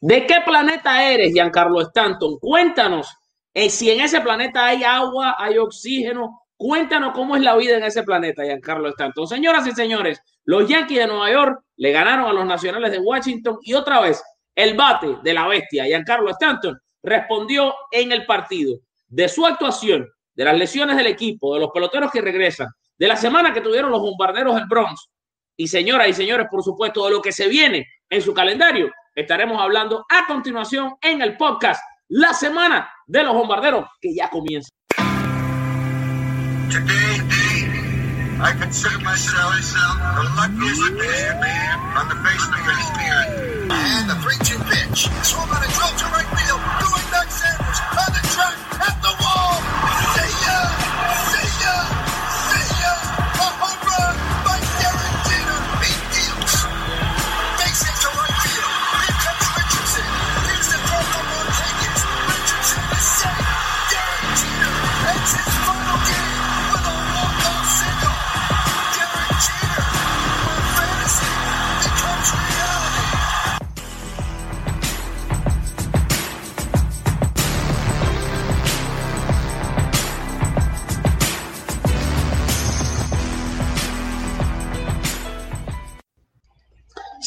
¿De qué planeta eres, Giancarlo Stanton? Cuéntanos eh, si en ese planeta hay agua, hay oxígeno. Cuéntanos cómo es la vida en ese planeta, Giancarlo Stanton. Señoras y señores, los Yankees de Nueva York le ganaron a los Nacionales de Washington y otra vez el bate de la bestia, Giancarlo Stanton, respondió en el partido de su actuación, de las lesiones del equipo, de los peloteros que regresan, de la semana que tuvieron los bombarderos del Bronx y señoras y señores, por supuesto, de lo que se viene en su calendario estaremos hablando a continuación en el podcast La Semana de los Bombarderos, que ya comienza. Today, I consider myself the luckiest man on the face of the earth. And the 3-2 pitch. Swung on a drill to right field. Doing Doug Sanders on the track at the wall.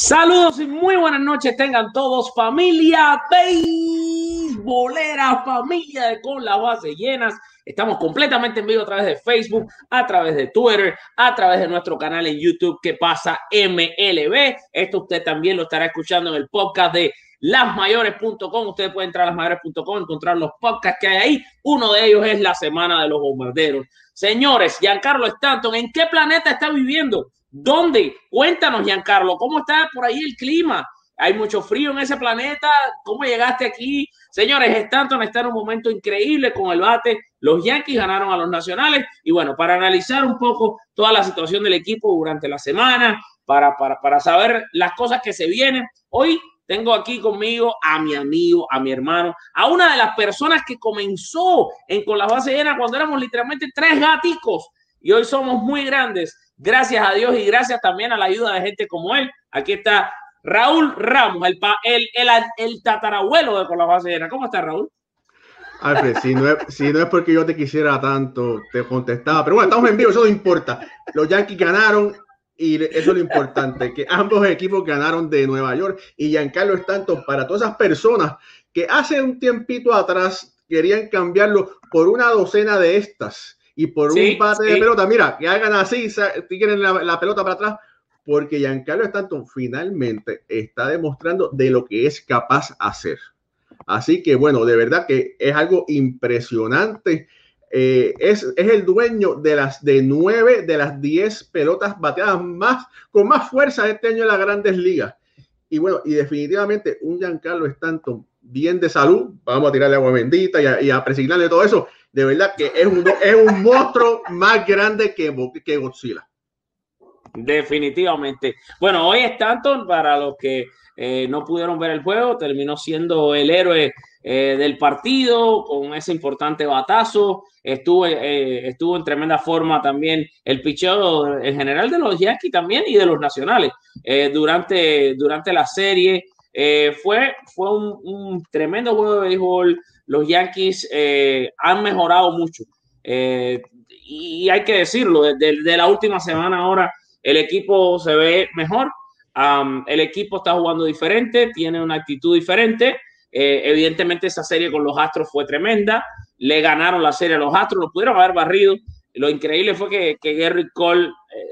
Saludos y muy buenas noches tengan todos, familia beisbolera, familia de con las bases llenas. Estamos completamente en vivo a través de Facebook, a través de Twitter, a través de nuestro canal en YouTube que pasa MLB. Esto usted también lo estará escuchando en el podcast de lasmayores.com. Usted puede entrar a lasmayores.com, encontrar los podcasts que hay ahí. Uno de ellos es la Semana de los Bombarderos. Señores, Giancarlo Stanton, ¿en qué planeta está viviendo? ¿Dónde? Cuéntanos, Giancarlo, ¿cómo está por ahí el clima? Hay mucho frío en ese planeta. ¿Cómo llegaste aquí? Señores, Stanton está en un momento increíble con el bate. Los Yankees ganaron a los Nacionales. Y bueno, para analizar un poco toda la situación del equipo durante la semana, para, para, para saber las cosas que se vienen, hoy tengo aquí conmigo a mi amigo, a mi hermano, a una de las personas que comenzó en Con la Base Llena cuando éramos literalmente tres gaticos y hoy somos muy grandes Gracias a Dios y gracias también a la ayuda de gente como él. Aquí está Raúl Ramos, el, el, el, el tatarabuelo de Con la Base Llena. ¿Cómo está Raúl? Alfred, si no, es, si no es porque yo te quisiera tanto, te contestaba. Pero bueno, estamos en vivo, eso no importa. Los Yankees ganaron y eso es lo importante, que ambos equipos ganaron de Nueva York y Giancarlo Stanton para todas esas personas que hace un tiempito atrás querían cambiarlo por una docena de estas y por un pase de pelota, mira, que hagan así, tienen la, la pelota para atrás, porque Giancarlo Stanton finalmente está demostrando de lo que es capaz hacer. Así que bueno, de verdad que es algo impresionante. Eh, es, es, el dueño de las de nueve de las diez pelotas bateadas más con más fuerza este año en las grandes ligas. Y bueno, y definitivamente un Giancarlo Stanton bien de salud, vamos a tirarle agua bendita y a, y a presignarle todo eso de verdad que es un, es un monstruo más grande que, que Godzilla. Definitivamente. Bueno, hoy Stanton, para los que eh, no pudieron ver el juego, terminó siendo el héroe eh, del partido con ese importante batazo. Estuvo, eh, estuvo en tremenda forma también el picheo en general de los Yankees también y de los nacionales durante, durante la serie. fue fue un, un, tremendo juego de béisbol los Yankees eh, han mejorado mucho. Eh, y hay que decirlo, desde, la última semana ahora el equipo se ve mejor, el equipo está jugando diferente, tiene una actitud diferente. Eh, evidentemente esa serie con los Astros fue tremenda, le ganaron la serie a los Astros, lo pudieron haber barrido. Lo increíble fue que, que Gary Cole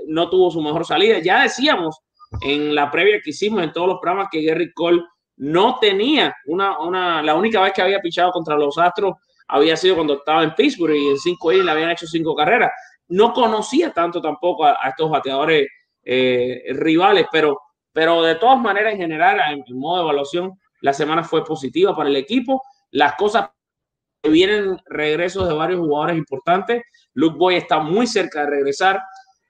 no tuvo su mejor salida. Ya decíamos en la previa que hicimos en todos los programas que Gary Cole no tenía una, una, la única vez que había pichado contra los Astros había sido cuando estaba en Pittsburgh y en cinco innings le habían hecho cinco carreras. No conocía tanto tampoco a, estos bateadores eh, rivales, pero, pero de todas maneras, en general, en, modo de evaluación, la semana fue positiva para el equipo. Las cosas vienen regresos de varios jugadores importantes. Luke Boy está muy cerca de regresar.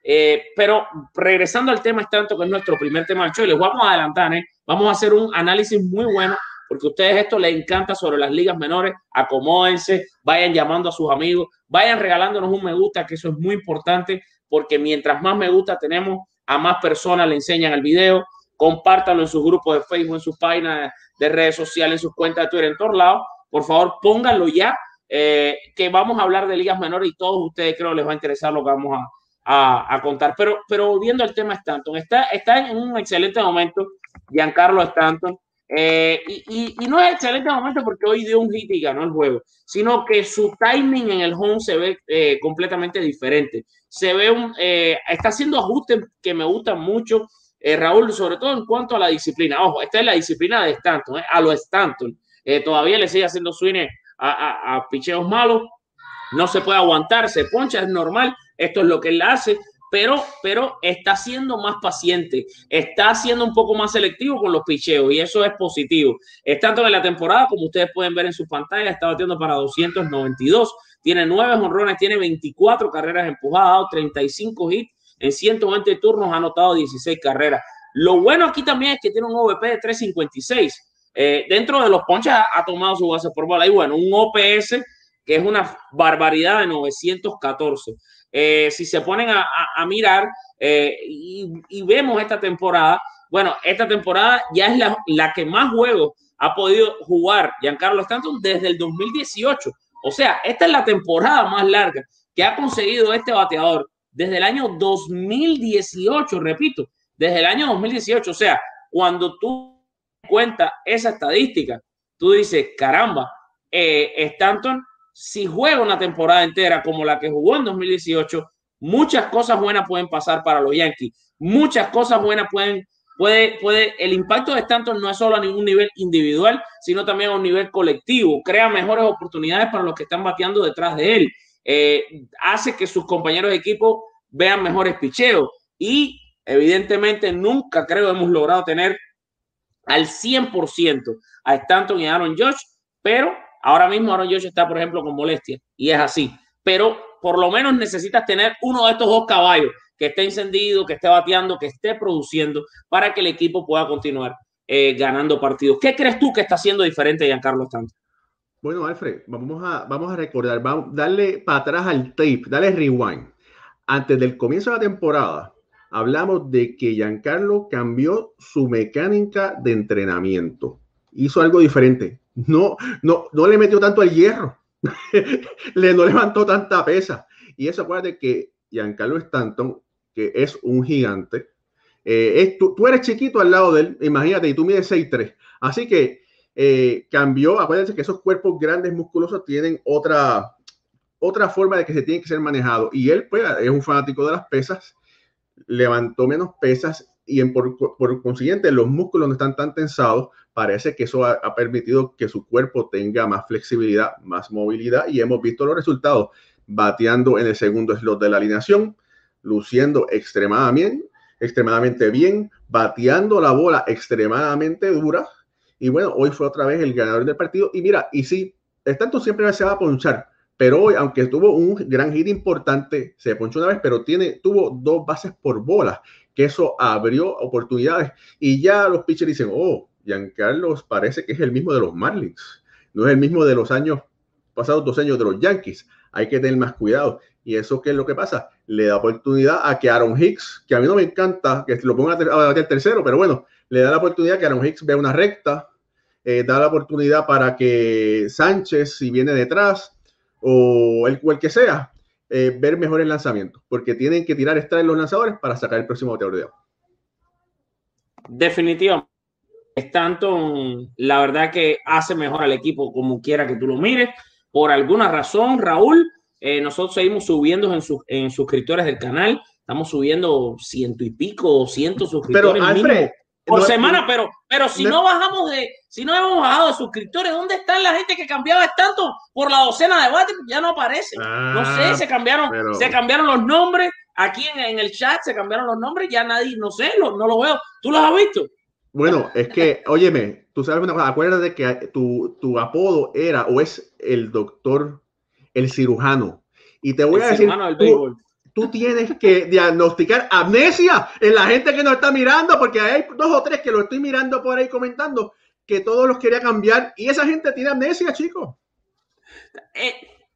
Eh, pero regresando al tema, es tanto que es nuestro primer tema del show, les vamos a adelantar, ¿eh? vamos a hacer un análisis muy bueno, porque a ustedes esto les encanta sobre las ligas menores, acomódense, vayan llamando a sus amigos, vayan regalándonos un me gusta, que eso es muy importante, porque mientras más me gusta tenemos, a más personas le enseñan el video, compártanlo en sus grupos de Facebook, en sus páginas de redes sociales, en sus cuentas de Twitter, en todos lados. Por favor, pónganlo ya, eh, que vamos a hablar de ligas menores y todos ustedes creo les va a interesar lo que vamos a, a, contar. Pero, pero volviendo al tema Stanton, está, está en un excelente momento Giancarlo Stanton. Eh, y, y, no es excelente momento porque hoy dio un hit y ganó el juego, sino que su timing en el home se ve eh, completamente diferente. Se ve un, eh, está haciendo ajustes que me gustan mucho, Raúl, sobre todo en cuanto a la disciplina. Ojo, esta es la disciplina de Stanton, a lo Stanton. todavía le sigue haciendo swing a, a, a picheos malos, no se puede aguantar, se poncha, es normal. Esto es lo que él hace pero, pero está siendo más paciente, está siendo un poco más selectivo con los picheos y eso es positivo. Es tanto en la temporada, como ustedes pueden ver en su pantalla, está batiendo para 292, tiene 9 honrones, tiene 24 carreras empujadas, ha dado 35 hits, en 120 turnos ha anotado 16 carreras. Lo bueno aquí también es que tiene un OVP de 356. Eh, dentro de los ponches ha, tomado su base por bola. Y bueno, un OPS que es una barbaridad de 914. Eh, si se ponen a, mirar eh, y, vemos esta temporada, bueno, esta temporada ya es la, que más juegos ha podido jugar Giancarlo Stanton desde el 2018. O sea, esta es la temporada más larga que ha conseguido este bateador desde el año 2018, repito, desde el año 2018. O sea, cuando tú cuentas esa estadística, tú dices, caramba, eh, Stanton si juega una temporada entera como la que jugó en 2018, muchas cosas buenas pueden pasar para los Yankees. Muchas cosas buenas pueden, puede, puede, el impacto de Stanton no es solo a ningún nivel individual, sino también a un nivel colectivo. Crea mejores oportunidades para los que están bateando detrás de él. Eh, hace que sus compañeros de equipo vean mejores picheos y evidentemente nunca creo hemos logrado tener al 100% a Stanton y Aaron Josh, pero Ahora mismo Aaron Josh está, por ejemplo, con molestia y es así. Pero por lo menos necesitas tener uno de estos dos caballos que esté encendido, que esté bateando, que esté produciendo para que el equipo pueda continuar eh, ganando partidos. ¿Qué crees tú que está haciendo diferente Giancarlo Stanton? Bueno, Alfred, vamos a, vamos a recordar, vamos, darle para atrás al tape, dale rewind. Antes del comienzo de la temporada, hablamos de que Giancarlo cambió su mecánica de entrenamiento. Hizo algo diferente no, no, no le metió tanto al hierro, le no levantó tanta pesa. Y eso acuérdate que Giancarlo Stanton, que es un gigante, eh, es, tú, eres chiquito al lado de él, imagínate, y tú mides 6'3. Así que eh, cambió, acuérdense que esos cuerpos grandes, musculosos, tienen otra, otra forma de que se tienen que ser manejados. Y él, pues, es un fanático de las pesas, levantó menos pesas y por, consiguiente los músculos no están tan tensados, parece que eso ha, permitido que su cuerpo tenga más flexibilidad, más movilidad y hemos visto los resultados bateando en el segundo slot de la alineación, luciendo extremadamente, extremadamente bien, bateando la bola extremadamente dura y bueno, hoy fue otra vez el ganador del partido y mira, y sí, el tanto siempre se va a ponchar, pero hoy, aunque tuvo un gran hit importante, se ponchó una vez, pero tiene, tuvo dos bases por bola que eso abrió oportunidades y ya los pitchers dicen, oh, Giancarlo parece que es el mismo de los Marlins, no es el mismo de los años pasados, dos años de los Yankees, hay que tener más cuidado. Y eso, ¿qué es lo que pasa? Le da oportunidad a que Aaron Hicks, que a mí no me encanta que lo ponga a el tercero, pero bueno, le da la oportunidad que Aaron Hicks vea una recta, eh, da la oportunidad para que Sánchez, si viene detrás, o el, cual que sea, eh, ver mejor el lanzamiento, porque tienen que tirar extra en los lanzadores para sacar el próximo bateador de Definitivamente. Stanton, la verdad que hace mejor al equipo como quiera que tú lo mires. Por alguna razón, Raúl, eh, nosotros seguimos subiendo en, en suscriptores del canal. Estamos subiendo ciento y pico, ciento suscriptores. Pero, por semana, pero, pero si no, bajamos de, si no hemos bajado de suscriptores, ¿dónde están la gente que cambiaba tanto por la docena de bate? Ya no aparece. no sé, ah, se cambiaron, se cambiaron los nombres. Aquí en, el chat se cambiaron los nombres, ya nadie, no sé, no lo veo. ¿Tú los has visto? Bueno, es que, óyeme, tú sabes una cosa, acuérdate que tu, tu apodo era o es el doctor, el cirujano. Y te voy a decir, tú tienes que diagnosticar amnesia en la gente que nos está mirando, porque hay dos o tres que lo estoy mirando por ahí comentando, que todos los quería cambiar y esa gente tiene amnesia, chicos. Eh,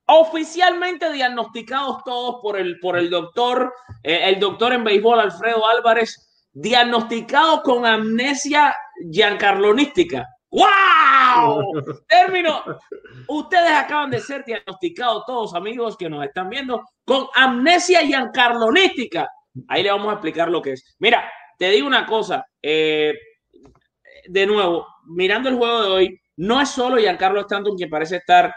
oficialmente diagnosticados todos por el, por el doctor, eh, el doctor en béisbol Alfredo Álvarez. diagnosticado con amnesia giancarlonística. ¡Wow! Término. Ustedes acaban de ser diagnosticados todos, amigos que nos están viendo, con amnesia giancarlonística. Ahí le vamos a explicar lo que es. Mira, te digo una cosa. Eh, de nuevo, mirando el juego de hoy, no es solo Giancarlo Stanton quien parece estar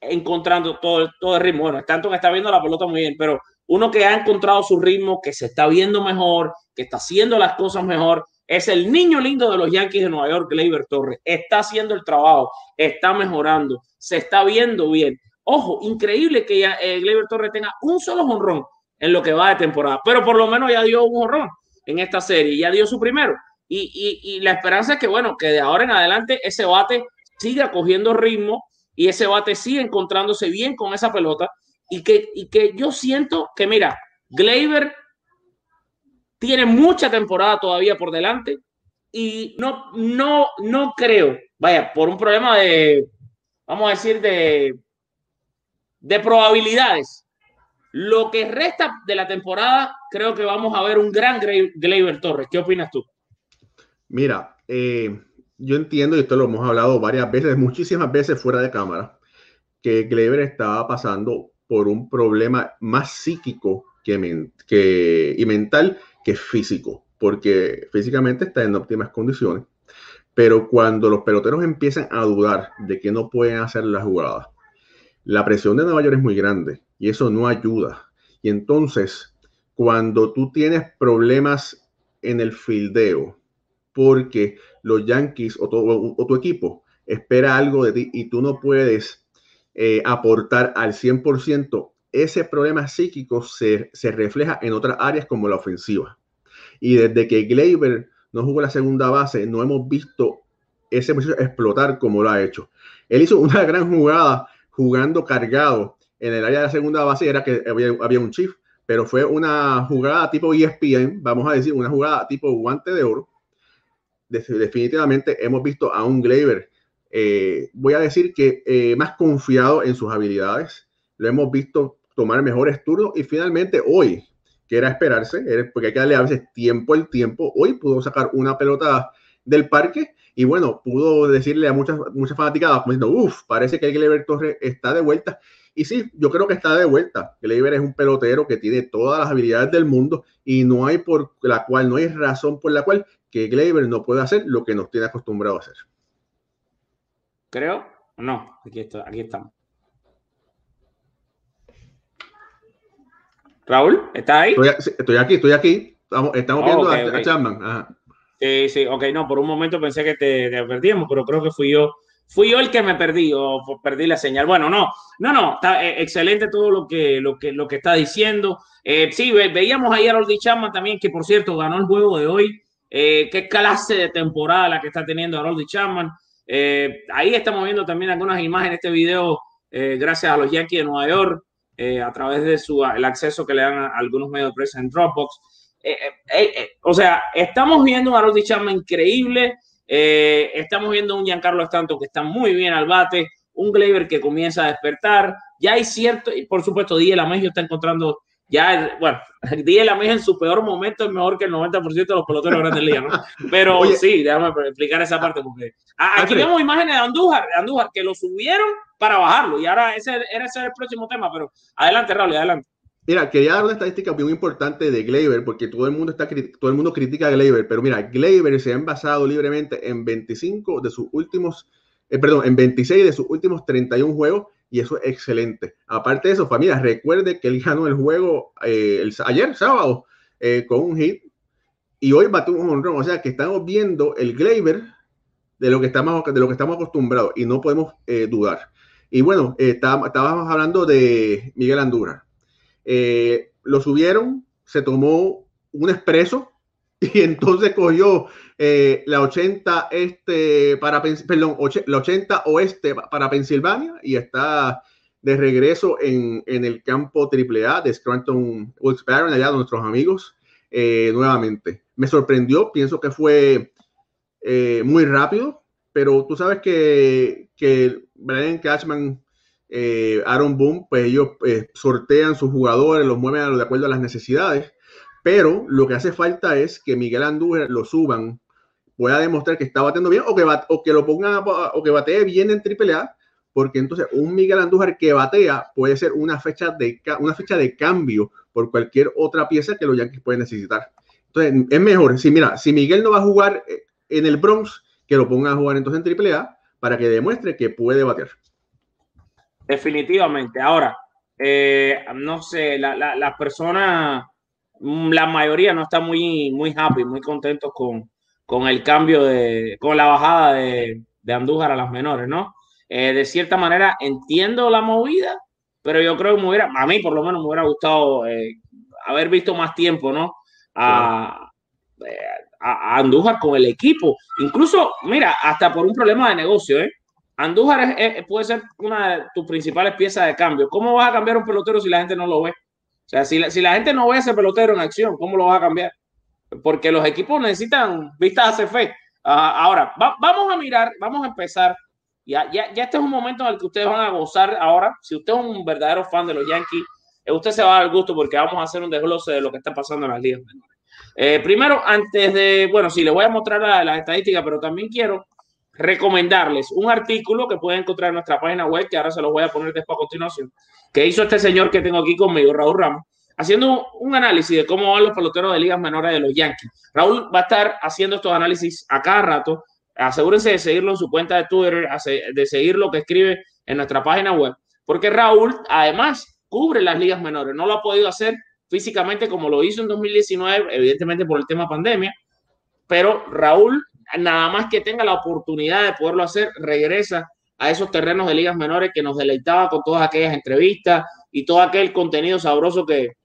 encontrando todo, todo el ritmo. Bueno, Stanton está viendo la pelota muy bien, pero uno que ha encontrado su ritmo, que se está viendo mejor, que está haciendo las cosas mejor, es el niño lindo de los Yankees de Nueva York, Gleyber Torres. Está haciendo el trabajo, está mejorando, se está viendo bien. Ojo, increíble que ya, eh, Gleyber Torres tenga un solo jonrón en lo que va de temporada, pero por lo menos ya dio un jonrón en esta serie, ya dio su primero. Y, la esperanza es que, bueno, que de ahora en adelante ese bate siga cogiendo ritmo y ese bate siga encontrándose bien con esa pelota y que, y que yo siento que, mira, Gleyber tiene mucha temporada todavía por delante y no, no, no creo, vaya, por un problema de, vamos a decir, de, de probabilidades. Lo que resta de la temporada, creo que vamos a ver un gran Gleyber Torres. ¿Qué opinas tú? Mira, eh, yo entiendo, y esto lo hemos hablado varias veces, muchísimas veces fuera de cámara, que Gleyber estaba pasando por un problema más psíquico que, y mental que físico, porque físicamente está en óptimas condiciones, pero cuando los peloteros empiezan a dudar de que no pueden hacer la jugada, la presión de Nueva York es muy grande y eso no ayuda. Y entonces, cuando tú tienes problemas en el fildeo, porque los Yankees o, tu equipo espera algo de ti y tú no puedes eh, aportar al 100%, ese problema psíquico se, refleja en otras áreas como la ofensiva. Y desde que Gleyber no jugó la segunda base, no hemos visto ese muchacho explotar como lo ha hecho. Él hizo una gran jugada jugando cargado en el área de la segunda base, era que había, había un chief, pero fue una jugada tipo ESPN, vamos a decir, una jugada tipo guante de oro, definitivamente hemos visto a un Gleyber, eh, voy a decir que eh, más confiado en sus habilidades, lo hemos visto tomar mejores turnos y finalmente hoy, que era esperarse, porque hay que darle a veces tiempo al tiempo, hoy pudo sacar una pelota del parque y bueno, pudo decirle a muchas, muchas fanaticadas, pues, uff, parece que el Gleyber Torres está de vuelta. Y sí, yo creo que está de vuelta. Gleyber es un pelotero que tiene todas las habilidades del mundo y no hay por la cual, no hay razón por la cual que Gleyber no puede hacer lo que nos tiene acostumbrado a hacer. Creo, no, aquí, está, aquí estamos. Raúl, ¿estás ahí? Estoy, aquí, estoy aquí. Estamos, estamos viendo a, Chapman. Sí, sí, ok, no, por un momento pensé que te, perdíamos, pero creo que fui yo, fui yo el que me perdí o perdí la señal. Bueno, no, no, no, está eh, excelente todo lo que, lo que, lo que está diciendo. Eh, sí, veíamos ayer a Oldie Chapman también, que por cierto ganó el juego de hoy. Eh, qué clase de temporada la que está teniendo Harold Chapman. Eh, ahí estamos viendo también algunas imágenes de este video, eh, gracias a los Yankees de Nueva York, a través de su, el acceso que le dan a algunos medios de prensa en Dropbox. o sea, estamos viendo un Harold Chapman increíble. estamos viendo un Giancarlo Stanton que está muy bien al bate, un Gleyber que comienza a despertar. Ya hay cierto, y por supuesto, Díaz Lamegio está encontrando ya, bueno, Díaz Lamegio en su peor momento es mejor que el 90% de los peloteros grandes ligas, ¿no? Pero sí, déjame explicar esa parte porque aquí vemos imágenes de Andújar, de Andújar, que lo subieron para bajarlo y ahora ese, era ese el próximo tema, pero adelante, Raúl, adelante. Mira, quería dar una estadística muy importante de Gleyber, porque todo el mundo está todo el mundo critica a Gleyber, pero mira, Gleyber se ha envasado libremente en 25 de sus últimos, eh, perdón, en 26 de sus últimos 31 juegos y eso es excelente. Aparte de eso, familia, recuerde que él ganó el juego eh, el, ayer, sábado, eh, con un hit y hoy batió un honrón. O sea que estamos viendo el Gleyber de lo que estamos, de lo que estamos acostumbrados y no podemos eh, dudar. Y bueno, estábamos hablando de Miguel Andújar. lo subieron, se tomó un expreso y entonces cogió eh, la 80 este para perdón, la 80 oeste para Pensilvania y está de regreso en, en el campo AAA de Scranton Wilkes Barron, allá de nuestros amigos, eh, nuevamente. Me sorprendió, pienso que fue eh, muy rápido, pero tú sabes que, que Brian Cashman, Aaron Boone, pues ellos sortean sus jugadores, los mueven de acuerdo a las necesidades pero lo que hace falta es que Miguel Andújar lo suban, pueda demostrar que está batiendo bien o que, o que lo pongan o que batee bien en AAA, porque entonces un Miguel Andújar que batea puede ser una fecha de, una fecha de cambio por cualquier otra pieza que los Yankees pueden necesitar. Entonces, es mejor, si mira, si Miguel no va a jugar eh, en el Bronx, que lo pongan a jugar entonces en AAA para que demuestre que puede batear. Definitivamente. Ahora, eh, no sé, las la, personas, la mayoría no está muy, muy happy, muy contentos con, con el cambio de, con la bajada de, de Andújar a las menores, ¿no? Eh, de cierta manera entiendo la movida, pero yo creo que me hubiera, a mí por lo menos me hubiera gustado haber visto más tiempo, ¿no? a, Andújar con el equipo. Incluso, mira, hasta por un problema de negocio, ¿eh? Andújar puede ser una de tus principales piezas de cambio. ¿Cómo vas a cambiar un pelotero si la gente no lo ve? O sea, si la, si la gente no ve a ese pelotero en acción, ¿cómo lo vas a cambiar? Porque los equipos necesitan vistas a fe. Ah, ahora, vamos a mirar, vamos a empezar. Ya, ya, ya este es un momento en el que ustedes van a gozar ahora. Si usted es un verdadero fan de los Yankees, eh, usted se va a dar gusto porque vamos a hacer un desglose de lo que está pasando en las ligas eh, primero, antes de, bueno, sí, les voy a mostrar las la estadísticas, pero también quiero recomendarles un artículo que pueden encontrar en nuestra página web, que ahora se los voy a poner después a continuación, que hizo este señor que tengo aquí conmigo, Raúl Ramos, haciendo un análisis de cómo van los peloteros de ligas menores de los Yankees. Raúl va a estar haciendo estos análisis a cada rato. Asegúrense de seguirlo en su cuenta de Twitter, de seguir lo que escribe en nuestra página web, porque Raúl, además, cubre las ligas menores. No lo ha podido hacer físicamente como lo hizo en 2019, evidentemente por el tema pandemia, pero Raúl, nada más que tenga la oportunidad de poderlo hacer, regresa a esos terrenos de ligas menores que nos deleitaba con todas aquellas entrevistas y todo aquel contenido sabroso que,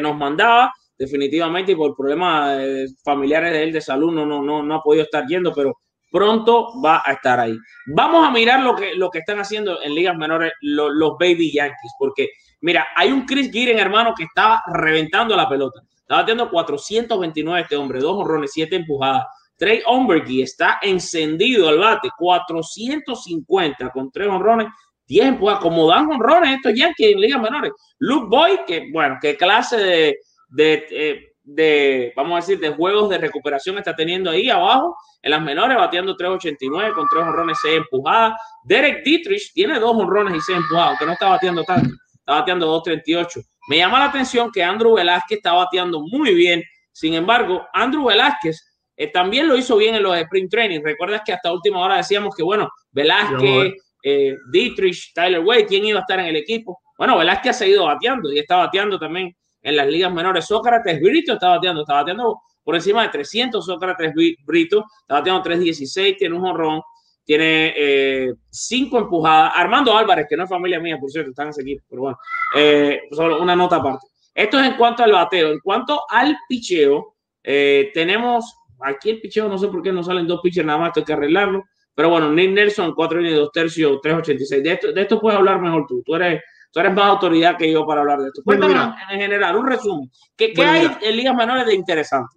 nos mandaba. Definitivamente, y por problemas familiares de él de salud, no, no, no, no ha podido estar yendo, pero pronto va a estar ahí. Vamos a mirar lo que, lo que están haciendo en ligas menores los, Baby Yankees, porque mira, hay un Chris Giren, hermano, que estaba reventando la pelota. Estaba teniendo 429 este hombre, dos honrones, siete empujadas. Trey Ombergy está encendido al bate, 450 con tres honrones, 10 empujadas. Como dan honrones estos Yankees en ligas menores. Luke Boy, que bueno, qué clase de, de eh, de, vamos a decir, de juegos de recuperación está teniendo ahí abajo, en las menores, bateando 3.89 con tres honrones, 6 empujadas. Derek Dietrich tiene dos honrones y 6 empujadas, que no está bateando tanto, está bateando 2.38. Me llama la atención que Andrew Velázquez está bateando muy bien. Sin embargo, Andrew Velázquez eh, también lo hizo bien en los sprint training. Recuerdas que hasta última hora decíamos que, bueno, Velázquez, eh, Dietrich, Tyler Way, ¿quién iba a estar en el equipo? Bueno, Velázquez ha seguido bateando y está bateando también en las ligas menores. Sócrates Brito está bateando, está bateando por encima de 300. Sócrates Brito está bateando 316, tiene un jonrón, tiene eh, cinco empujadas. Armando Álvarez, que no es familia mía, por cierto, están en ese equipo, pero bueno, eh, solo una nota aparte. Esto es en cuanto al bateo. En cuanto al picheo, eh, tenemos aquí el picheo, no sé por qué no salen dos pitchers nada más, tengo que arreglarlo. Pero bueno, Nick Nelson, 4 y 2 tercios, 3.86. De esto, de esto puedes hablar mejor tú. Tú eres tú eres más autoridad que yo para hablar de esto. Cuéntame en general, un resumen. ¿Qué, hay en ligas menores de interesante?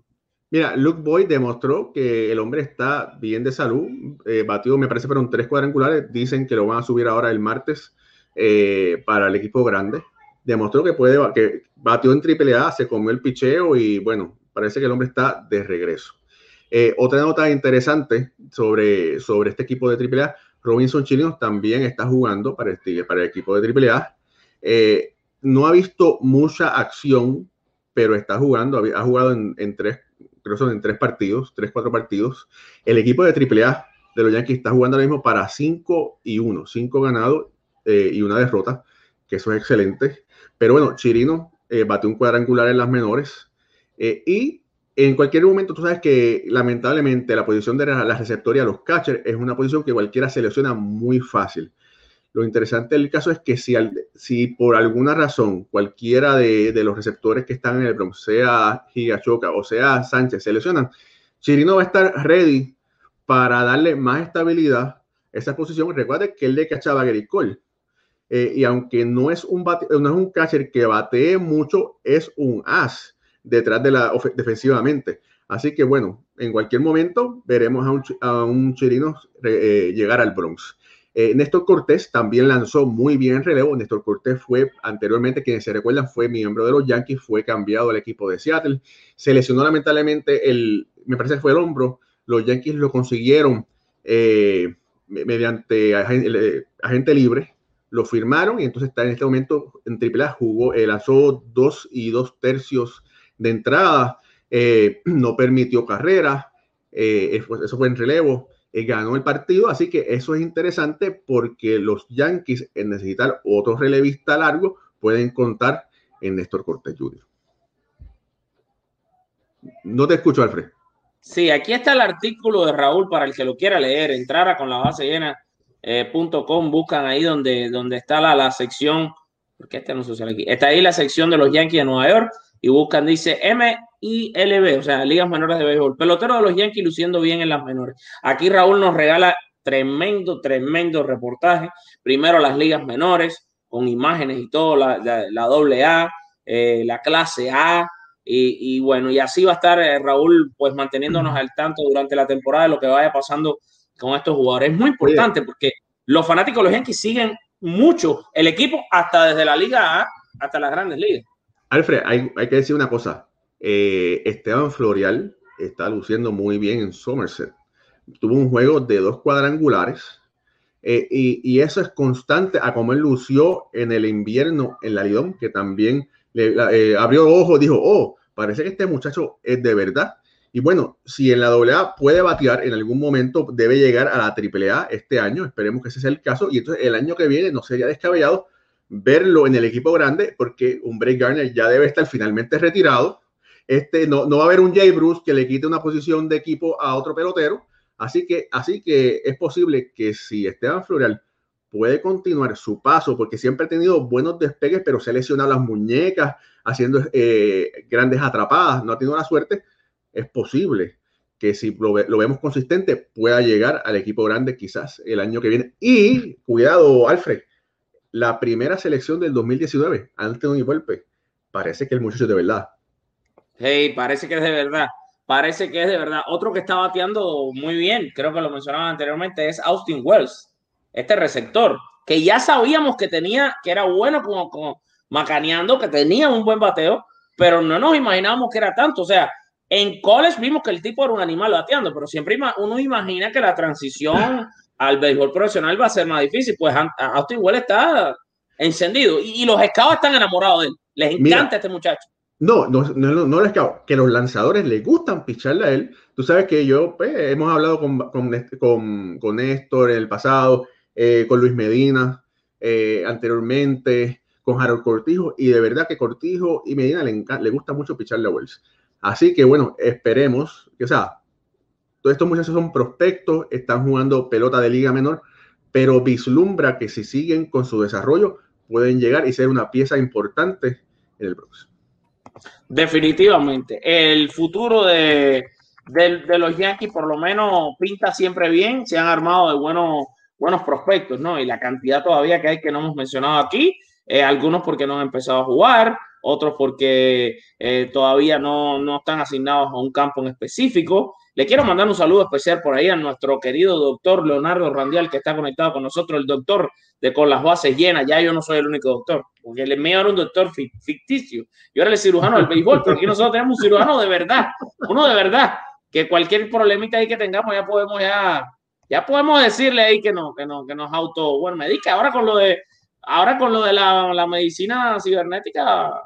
Mira, Luke Boyd demostró que el hombre está bien de salud. Eh, batió, me parece, fueron tres cuadrangulares. Dicen que lo van a subir ahora el martes eh, para el equipo grande. Demostró que puede, que batió en AAA, se comió el picheo y bueno, parece que el hombre está de regreso. Eh, otra nota interesante sobre, sobre este equipo de AAA, Robinson Chirinos también está jugando para, el equipo de AAA eh, no ha visto mucha acción, pero está jugando, ha jugado en, tres, creo son en tres partidos, tres, cuatro partidos. El equipo de AAA de los Yankees está jugando ahora mismo para 5 y 1, 5 ganados eh, y una derrota, que eso es excelente. Pero bueno, Chirino eh, bate un cuadrangular en las menores y en cualquier momento tú sabes que lamentablemente la posición de la, receptoria, los catchers, es una posición que cualquiera selecciona muy fácil. Lo interesante del caso es que si, por alguna razón cualquiera de, los receptores que están en el Bronx, sea Higachoka o sea Sánchez, se lesionan, Chirino va a estar ready para darle más estabilidad a esa posición. Recuerde que él le cachaba a Gary eh, y aunque no es, un no es un catcher que batee mucho, es un as detrás de la defensivamente. Así que bueno, en cualquier momento veremos a un, a un Chirino eh, llegar al Bronx. Eh, Néstor Cortés también lanzó muy bien en relevo. Néstor Cortés fue anteriormente, quienes se recuerdan, fue miembro de los Yankees, fue cambiado al equipo de Seattle. Se lesionó lamentablemente el, me parece que fue el hombro. Los Yankees lo consiguieron eh, mediante agente, agente, libre. Lo firmaron y entonces está en este momento en AAA. Jugó, eh, lanzó dos y dos tercios de entrada. Eh, no permitió carrera. eso fue en relevo eh, ganó el partido, así que eso es interesante porque los Yankees en necesitar otro relevista largo pueden contar en Néstor Cortés Jr. No te escucho, Alfred. Sí, aquí está el artículo de Raúl para el que lo quiera leer. Entrar a con la base llena eh, buscan ahí donde, donde está la, la sección, porque este no se aquí, está ahí la sección de los Yankees de Nueva York y buscan, dice MILB, o sea, ligas menores de béisbol. Pelotero de los Yankees luciendo bien en las menores. Aquí Raúl nos regala tremendo, tremendo reportaje. Primero las ligas menores, con imágenes y todo, la, la, doble A, eh, la clase A. Y, bueno, y así va a estar eh, Raúl, pues manteniéndonos al tanto durante la temporada de lo que vaya pasando con estos jugadores. Es muy importante porque los fanáticos de los Yankees siguen mucho el equipo hasta desde la Liga A hasta las grandes ligas. Alfred, hay, que decir una cosa. Eh, Esteban Florial está luciendo muy bien en Somerset. Tuvo un juego de dos cuadrangulares eh, y, eso es constante a como él lució en el invierno en la Lidón, que también le, eh, abrió ojos, dijo, oh, parece que este muchacho es de verdad. Y bueno, si en la AA puede batear en algún momento, debe llegar a la AAA este año. Esperemos que ese sea el caso. Y entonces el año que viene no sería descabellado verlo en el equipo grande, porque un Break Garner ya debe estar finalmente retirado. Este, no, no va a haber un Jay Bruce que le quite una posición de equipo a otro pelotero. Así que, así que es posible que si Esteban Floreal puede continuar su paso, porque siempre ha tenido buenos despegues, pero se ha lesionado las muñecas, haciendo eh, grandes atrapadas, no ha tenido la suerte, es posible que si lo, lo, vemos consistente pueda llegar al equipo grande quizás el año que viene. Y cuidado, Alfred, la primera selección del 2019, Anthony Volpe. Parece que el muchacho es de verdad. Hey, parece que es de verdad. Parece que es de verdad. Otro que está bateando muy bien, creo que lo mencionaba anteriormente, es Austin Wells, este receptor, que ya sabíamos que tenía, que era bueno como, como macaneando, que tenía un buen bateo, pero no nos imaginábamos que era tanto. O sea, en college vimos que el tipo era un animal bateando, pero siempre uno imagina que la transición al béisbol profesional va a ser más difícil. Pues Austin igual está encendido y, los scouts están enamorados de él. Les encanta este muchacho. No, no, no, no los scouts, que los lanzadores les gustan picharle a él. Tú sabes que yo, pues, hemos hablado con, con, con, Néstor en el pasado, eh, con Luis Medina eh, anteriormente, con Harold Cortijo, y de verdad que Cortijo y Medina le, le gusta mucho picharle a Wells. Así que bueno, esperemos que, o sea, todos estos muchachos son prospectos, están jugando pelota de liga menor, pero vislumbra que si siguen con su desarrollo pueden llegar y ser una pieza importante en el Bronx. Definitivamente. El futuro de, los Yankees por lo menos pinta siempre bien. Se han armado de buenos, prospectos, ¿no? Y la cantidad todavía que hay que no hemos mencionado aquí, eh, algunos porque no han empezado a jugar, otros porque eh, todavía no están asignados a un campo en específico. Le quiero mandar un saludo especial por ahí a nuestro querido doctor Leonardo Randial, que está conectado con nosotros, el doctor de con las bases llenas. Ya yo no soy el único doctor, porque el mío era un doctor ficticio. Yo era el cirujano del béisbol, pero aquí nosotros tenemos un cirujano de verdad, uno de verdad, que cualquier problemita ahí que tengamos ya podemos ya, ya podemos decirle ahí que no, que no, que nos auto, bueno, medica. Ahora con lo de Ahora con lo de la, medicina cibernética,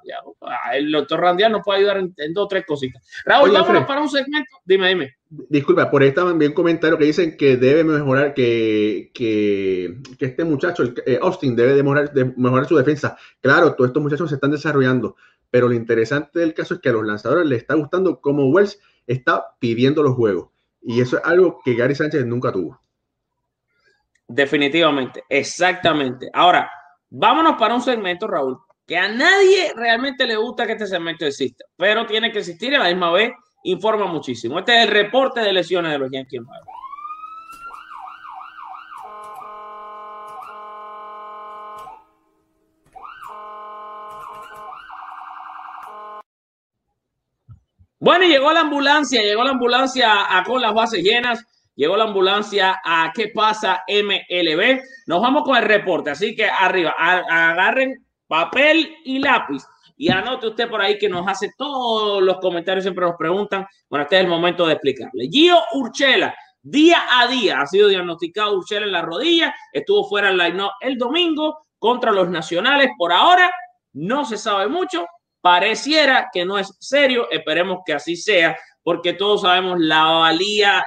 el doctor Randial nos puede ayudar en, dos o tres cositas. Raúl, vámonos para un segmento. Dime, dime. Disculpa, por ahí estaban bien comentarios que dicen que debe mejorar, que, que, este muchacho, eh, Austin, debe mejorar, de mejorar su defensa. Claro, todos estos muchachos se están desarrollando, pero lo interesante del caso es que a los lanzadores les está gustando cómo Wells está pidiendo los juegos. Y eso es algo que Gary Sánchez nunca tuvo. Definitivamente, exactamente. Ahora, Vámonos para un segmento, Raúl, que a nadie realmente le gusta que este segmento exista, pero tiene que existir y a la misma vez informa muchísimo. Este es el reporte de lesiones de los Yankees. Bueno, y llegó la ambulancia, llegó la ambulancia a, con las bases llenas Llegó la ambulancia a ¿Qué pasa MLB? Nos vamos con el reporte, así que arriba, agarren papel y lápiz y anote usted por ahí que nos hace todos los comentarios, siempre nos preguntan. Bueno, este es el momento de explicarle. Gio Urchela, día a día ha sido diagnosticado Urchela en la rodilla, estuvo fuera el line el domingo contra los nacionales. Por ahora no se sabe mucho, pareciera que no es serio, esperemos que así sea, porque todos sabemos la valía,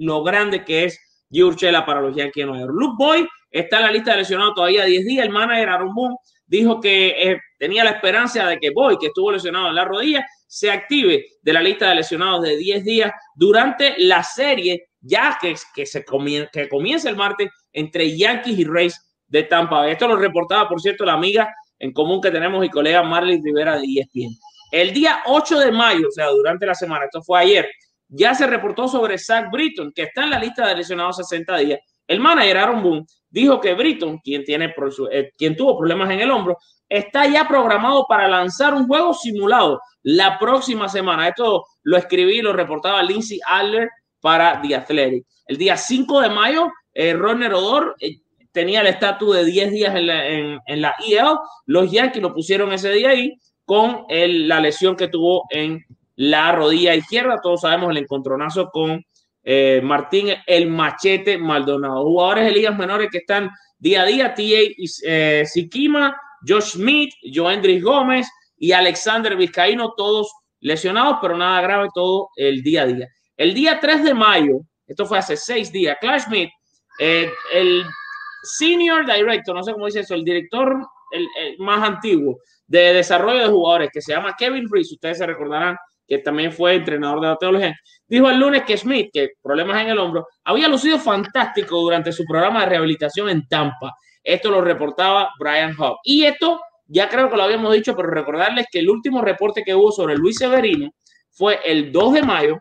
lo grande que es Gio Urchela para los Yankees de Nueva York. Luke Boy está en la lista de lesionados todavía 10 días, el manager Aaron Boone dijo que eh, tenía la esperanza de que Boy, que estuvo lesionado en la rodilla, se active de la lista de lesionados de 10 días durante la serie, ya que, que, se comienza, que comienza el martes entre Yankees y Rays de Tampa. Esto lo reportaba, por cierto, la amiga en común que tenemos y colega Marley Rivera de ESPN. El día 8 de mayo, o sea, durante la semana, esto fue ayer, ya se reportó sobre Zach Britton, que está en la lista de lesionados 60 días. El manager Aaron Boone dijo que Britton, quien, tiene, eh, quien tuvo problemas en el hombro, está ya programado para lanzar un juego simulado la próxima semana. Esto lo escribí lo reportaba Lindsay Adler para The Athletic. El día 5 de mayo, eh, Ronner Odor eh, tenía el estatus de 10 días en la, en, la IL. Los Yankees lo pusieron ese día ahí con la lesión que tuvo en la rodilla izquierda. Todos sabemos el encontronazo con eh, Martín el Machete Maldonado. Jugadores de ligas menores que están día a día, T.A. Eh, Sikima, Josh Smith, Joendris Gómez y Alexander Vizcaíno, todos lesionados, pero nada grave, todo el día a día. El día 3 de mayo, esto fue hace seis días, Clash Smith, eh, el senior director, no sé cómo dice eso, el director el, más antiguo de desarrollo de jugadores, que se llama Kevin Reese, ustedes se recordarán que también fue entrenador de la teología, dijo el lunes que Smith, que problemas en el hombro, había lucido fantástico durante su programa de rehabilitación en Tampa. Esto lo reportaba Brian Hawk. Y esto ya creo que lo habíamos dicho, pero recordarles que el último reporte que hubo sobre Luis Severino fue el 2 de mayo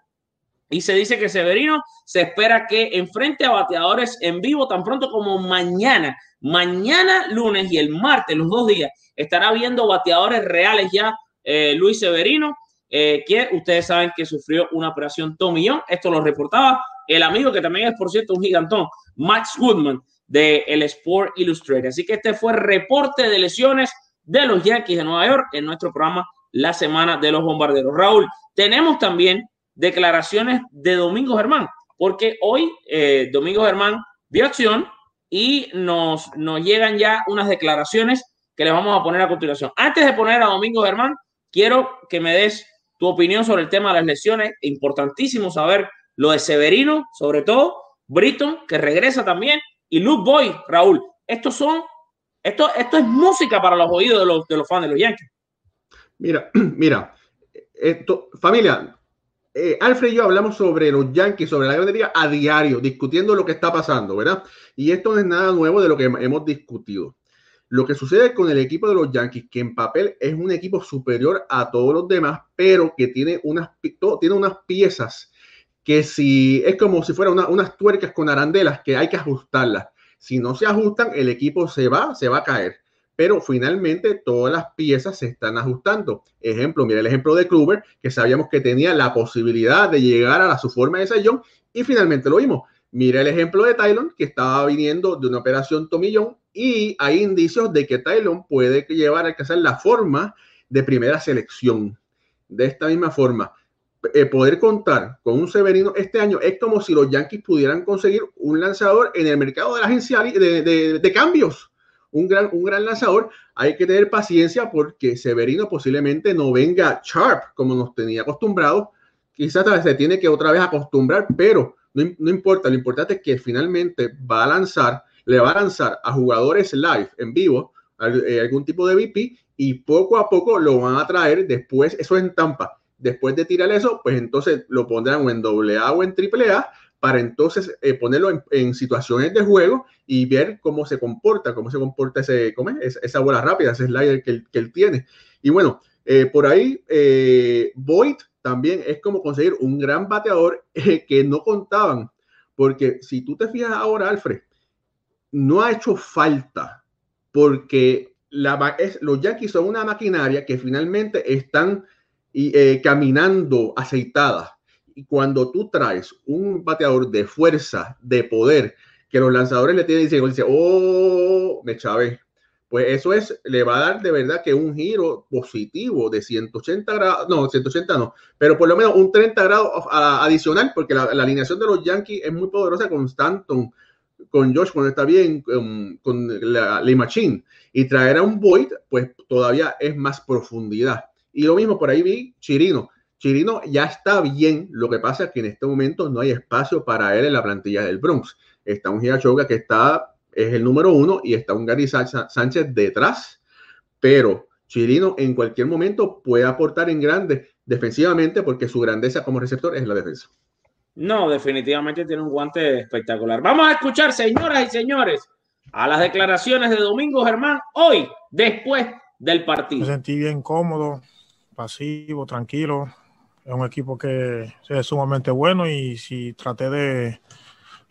y se dice que Severino se espera que enfrente a bateadores en vivo tan pronto como mañana. Mañana lunes y el martes, los dos días, estará viendo bateadores reales ya eh, Luis Severino eh, que ustedes saben que sufrió una operación tomillón. Esto lo reportaba el amigo que también es, por cierto, un gigantón, Max Woodman de el Sport Illustrated. Así que este fue el reporte de lesiones de los Yankees de Nueva York en nuestro programa La Semana de los Bombarderos. Raúl, tenemos también declaraciones de Domingo Germán, porque hoy eh, Domingo Germán dio acción y nos, nos llegan ya unas declaraciones que les vamos a poner a continuación. Antes de poner a Domingo Germán, quiero que me des tu opinión sobre el tema de las lesiones. Importantísimo saber lo de Severino, sobre todo, Britton, que regresa también, y Luke Boy, Raúl. Estos son, esto, esto es música para los oídos de los, de los fans de los Yankees. Mira, mira, esto, familia, eh, Alfred y yo hablamos sobre los Yankees, sobre la ganadería a diario, discutiendo lo que está pasando, ¿verdad? Y esto no es nada nuevo de lo que hemos discutido. Lo que sucede con el equipo de los Yankees, que en papel es un equipo superior a todos los demás, pero que tiene unas, tiene unas piezas que si es como si fueran unas tuercas con arandelas que hay que ajustarlas. Si no se ajustan, el equipo se va, se va a caer. Pero finalmente todas las piezas se están ajustando. Ejemplo, mira el ejemplo de Kluber, que sabíamos que tenía la posibilidad de llegar a su forma de sellón y finalmente lo vimos. Mira el ejemplo de Tylon, que estaba viniendo de una operación tomillón y hay indicios de que Tylon puede llevar a alcanzar la forma de primera selección. De esta misma forma, eh, poder contar con un Severino este año es como si los Yankees pudieran conseguir un lanzador en el mercado de la agencia de, cambios. Un gran, un gran lanzador. Hay que tener paciencia porque Severino posiblemente no venga sharp como nos tenía acostumbrados. Quizás se tiene que otra vez acostumbrar, pero no, no importa. Lo importante es que finalmente va a lanzar le va a lanzar a jugadores live, en vivo, eh, algún tipo de VP y poco a poco lo van a traer después, eso en Tampa, después de tirar eso, pues entonces lo pondrán en doble A o en triple A para entonces eh, ponerlo en, situaciones de juego y ver cómo se comporta, cómo se comporta ese, ¿cómo es? esa bola rápida, ese slider que él, tiene. Y bueno, eh, por ahí, Boyd también es como conseguir un gran bateador que no contaban, porque si tú te fijas ahora, Alfred, no ha hecho falta porque la, los Yankees son una maquinaria que finalmente están y, eh, caminando aceitada. Y cuando tú traes un bateador de fuerza, de poder, que los lanzadores le tienen y dicen, oh, me chavé. Pues eso es, le va a dar de verdad que un giro positivo de 180 grados, no, 180 no, pero por lo menos un 30 grados adicional, porque la, alineación de los Yankees es muy poderosa con Stanton, con Josh cuando está bien, con, la, la Machine. Y traer a un Void, pues todavía es más profundidad. Y lo mismo por ahí vi Chirino. Chirino ya está bien, lo que pasa es que en este momento no hay espacio para él en la plantilla del Bronx. Está un Giachoga que está, es el número uno y está un Gary Sánchez detrás, pero Chirino en cualquier momento puede aportar en grande defensivamente porque su grandeza como receptor es la defensa. No, definitivamente tiene un guante espectacular. Vamos a escuchar, señoras y señores, a las declaraciones de Domingo Germán hoy, después del partido. Me sentí bien cómodo, pasivo, tranquilo. Es un equipo que es sumamente bueno y si traté de,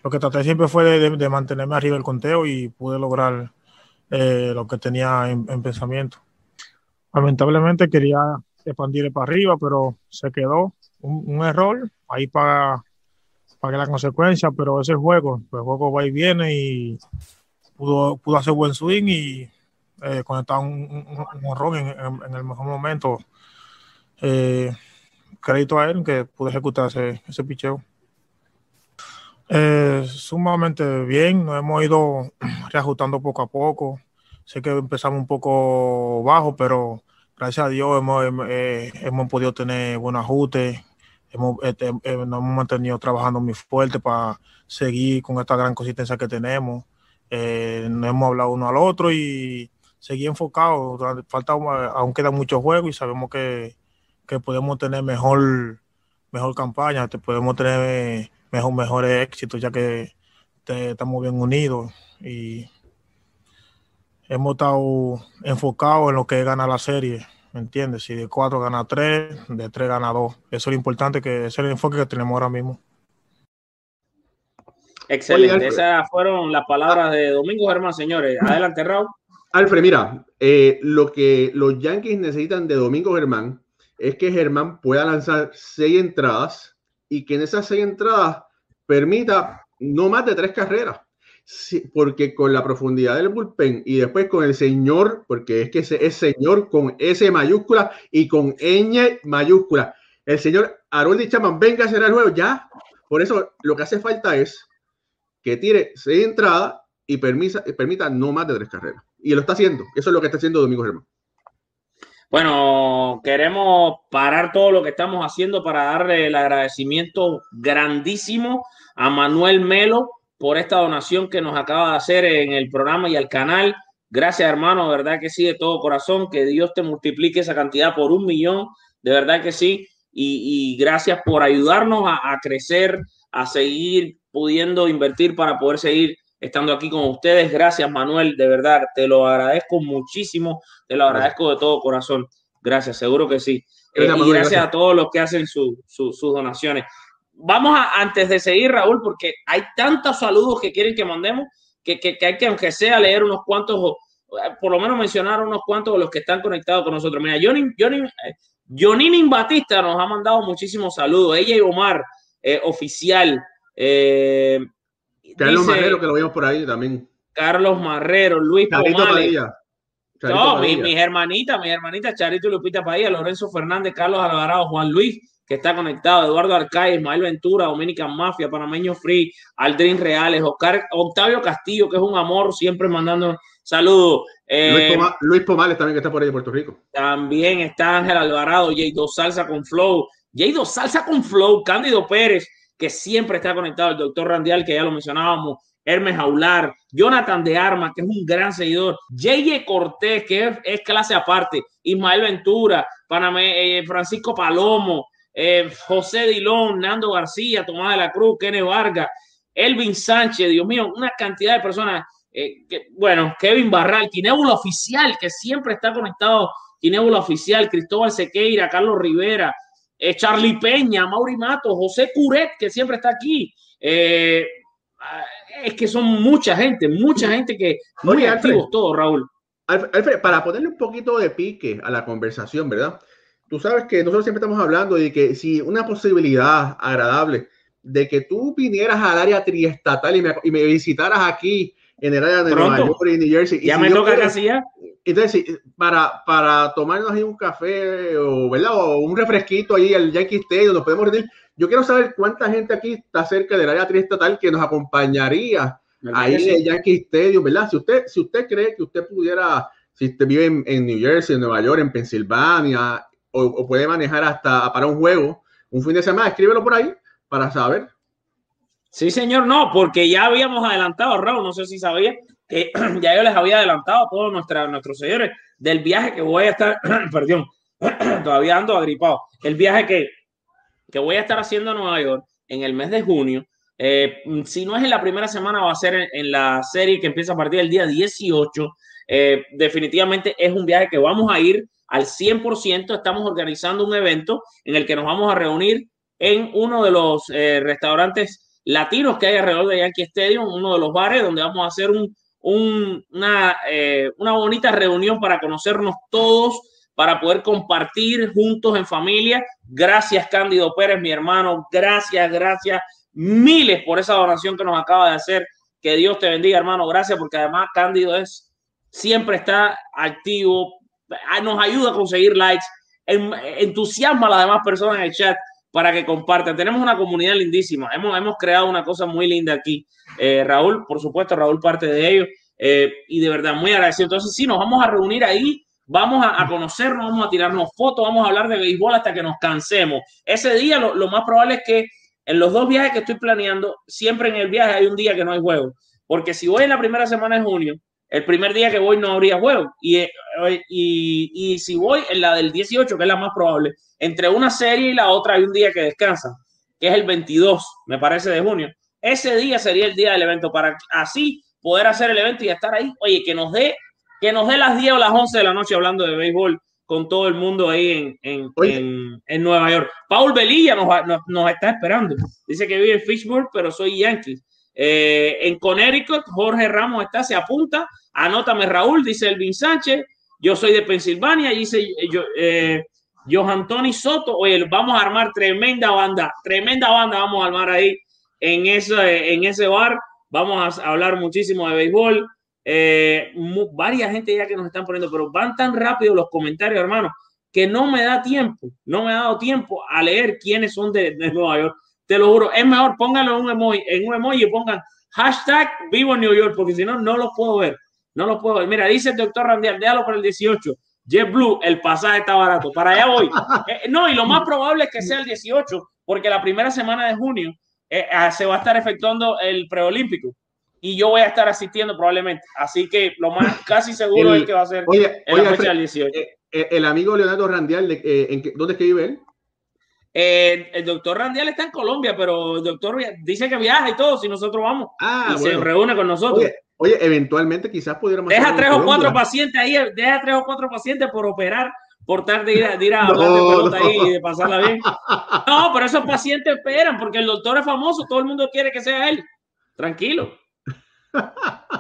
lo que traté siempre fue de, mantenerme arriba del conteo y pude lograr eh, lo que tenía en, pensamiento. Lamentablemente quería expandir para arriba, pero se quedó un, error ahí para, para la consecuencia, pero ese juego, el juego va y viene y pudo, pudo hacer buen swing y eh, conectar un, un, en, el mejor momento eh, crédito a él que pudo ejecutar ese, ese picheo. Eh, sumamente bien, nos hemos ido reajustando poco a poco. Sé que empezamos un poco bajo, pero gracias a Dios hemos, eh, hemos podido tener buenos ajustes. Hemos, este, nos hemos mantenido trabajando muy fuerte para seguir con esta gran consistencia que tenemos. nos hemos hablado uno al otro y seguir enfocado. Falta, aún queda mucho juego y sabemos que, que podemos tener mejor, mejor campaña, podemos tener mejor, mejores éxitos, ya que estamos bien unidos y hemos estado enfocados en lo que gana la serie, ¿me entiendes? Si de cuatro gana tres, de tres gana dos. Eso es lo importante, que ese es el enfoque que tenemos ahora mismo. Excelente, esas fueron las palabras de Domingo Germán, señores. Adelante, Raúl. Alfred, mira, eh, lo que los Yankees necesitan de Domingo Germán es que Germán pueda lanzar seis entradas y que en esas seis entradas permita no más de tres carreras. porque con la profundidad del bullpen y después con el señor, porque es que es señor con S mayúscula y con Ñ mayúscula. El señor Harold Chaman, venga a hacer el juego ya. Por eso lo que hace falta es que tire seis entradas y permita, permita no más de tres carreras. Y lo está haciendo. Eso es lo que está haciendo Domingo Germán. Bueno, queremos parar todo lo que estamos haciendo para darle el agradecimiento grandísimo a Manuel Melo por esta donación que nos acaba de hacer en el programa y al canal. Gracias, hermano, verdad que sí, de todo corazón, que Dios te multiplique esa cantidad por un millón, de verdad que sí, y, gracias por ayudarnos a crecer, a seguir pudiendo invertir para poder seguir estando aquí con ustedes. Gracias, Manuel, de verdad, te lo agradezco muchísimo, te lo agradezco de todo corazón. Gracias, seguro que sí. Eh, y gracias, a todos los que hacen sus donaciones. Vamos a, antes de seguir, Raúl, porque hay tantos saludos que quieren que mandemos que, que, hay que, aunque sea, leer unos cuantos, por lo menos mencionar unos cuantos de los que están conectados con nosotros. Mira, Johnny, Johnny, Johnny Batista nos ha mandado muchísimos saludos. Ella y Omar, eh, oficial. Eh, Carlos Marrero, que lo vimos por ahí también. Carlos Marrero, Luis Pomales. no, mis hermanitas, mis hermanitas, Charito y Lupita Padilla, Lorenzo Fernández, Carlos Alvarado, Juan Luis, que está conectado, Eduardo Arcay, Ismael Ventura, Dominica Mafia, Panameño Free, Aldrin Reales, Oscar, Octavio Castillo, que es un amor, siempre mandando saludos. Eh, Luis, Pomales también, que está por ahí de Puerto Rico. También está Ángel Alvarado, J2 Salsa con Flow, J2 Salsa con Flow, Cándido Pérez, que siempre está conectado, el doctor Randial, que ya lo mencionábamos, Hermes Aular, Jonathan de Armas, que es un gran seguidor, J.J. Cortés, que es, clase aparte, Ismael Ventura, Panamé, eh, Francisco Palomo, eh, José Dilón, Nando García, Tomás de la Cruz, Kene Vargas, Elvin Sánchez, Dios mío, una cantidad de personas. Eh, que, bueno, Kevin Barral, Kinébula Oficial, que siempre está conectado, Kinébula Oficial, Cristóbal Sequeira, Carlos Rivera, eh, Charlie Peña, Mauri Mato, José Curet, que siempre está aquí. Eh, ah, es que son mucha gente, mucha gente que muy activos todos, Raúl. Alfred, para ponerle un poquito de pique a la conversación, ¿verdad? tú sabes que nosotros siempre estamos hablando de que si una posibilidad agradable de que tú vinieras al área triestatal y me, y me visitaras aquí en el área de Nueva York y New Jersey. Ya me toca casi ya. Entonces, para, para tomarnos ahí un café o, ¿verdad? o un refresquito ahí al Yankee Stadium, nos podemos reunir. Yo quiero saber cuánta gente aquí está cerca del área triestatal que nos acompañaría ahí en el Yankee Stadium, ¿verdad? Si usted, si usted cree que usted pudiera, si usted vive en, New Jersey, en Nueva York, en Pensilvania, o, o, puede manejar hasta para un juego, un fin de semana, escríbelo por ahí para saber. Sí, señor, no, porque ya habíamos adelantado, Raúl, no sé si sabía, que ya yo les había adelantado a todos nuestros señores del viaje que voy a estar, perdón, todavía ando agripado, el viaje que, que voy a estar haciendo a Nueva York en el mes de junio. Eh, si no es en la primera semana, va a ser en, la serie que empieza a partir del día 18. Eh, definitivamente es un viaje que vamos a ir al 100%. Estamos organizando un evento en el que nos vamos a reunir en uno de los eh, restaurantes latinos que hay alrededor de Yankee Stadium, uno de los bares donde vamos a hacer un, una, eh, una bonita reunión para conocernos todos, para poder compartir juntos en familia. Gracias, Cándido Pérez, mi hermano. Gracias, gracias miles por esa donación que nos acaba de hacer. Que Dios te bendiga, hermano. Gracias, porque además Cándido es siempre está activo, nos ayuda a conseguir likes, entusiasma a las demás personas en el chat para que compartan. Tenemos una comunidad lindísima. Hemos, hemos creado una cosa muy linda aquí. Eh, Raúl, por supuesto, Raúl parte de ello. Eh, y de verdad, muy agradecido. Entonces, sí, nos vamos a reunir ahí, vamos a, conocernos, vamos a tirarnos fotos, vamos a hablar de béisbol hasta que nos cansemos. Ese día, lo, lo más probable es que en los dos viajes que estoy planeando, siempre en el viaje hay un día que no hay juego. Porque si voy en la primera semana de junio, el primer día que voy no habría juego. Y, eh, y, y, si voy en la del 18, que es la más probable, entre una serie y la otra hay un día que descansa, que es el 22, me parece, de junio. Ese día sería el día del evento para así poder hacer el evento y estar ahí. Oye, que nos dé, que nos dé las 10 o las 11 de la noche hablando de béisbol con todo el mundo ahí en, en, en, en Nueva York. Paul Velilla nos, nos, nos, está esperando. Dice que vive en Fishburne, pero soy Yankee. Eh, en Connecticut, Jorge Ramos está, se apunta. Anótame Raúl, dice Elvin Sánchez. Yo soy de Pensilvania, dice yo, eh, Johan Tony Soto. Oye, vamos a armar tremenda banda, tremenda banda vamos a armar ahí en ese, en ese bar. Vamos a hablar muchísimo de béisbol. Eh, varias gente ya que nos están poniendo, pero van tan rápido los comentarios, hermano, que no me da tiempo, no me ha dado tiempo a leer quiénes son de, de Nueva York. Te lo juro, es mejor pónganlo en un emoji, en un emoji y pongan hashtag vivo en New York, porque si no, no lo puedo ver. No lo puedo ver. Mira, dice el doctor Randial, déjalo por el 18. JetBlue, el pasaje está barato. Para allá voy. Eh, no, y lo más probable es que sea el 18, porque la primera semana de junio eh, ah, se va a estar efectuando el preolímpico y yo voy a estar asistiendo probablemente. Así que lo más casi seguro es que va a ser oye, en la fecha del 18. Eh, el amigo Leonardo Randial, ¿en ¿dónde es que vive él? El doctor Randial está en Colombia, pero el doctor dice que viaja y todo, si nosotros vamos. Ah, y se reúne con nosotros. Oye, eventualmente quizás pudiéramos. Deja tres o cuatro pacientes ahí, deja tres o cuatro pacientes por operar, por tal de ir, a, de ir a hablar de pelota ahí y de pasarla bien. No, pero esos pacientes esperan porque el doctor es famoso, todo el mundo quiere que sea él. Tranquilo.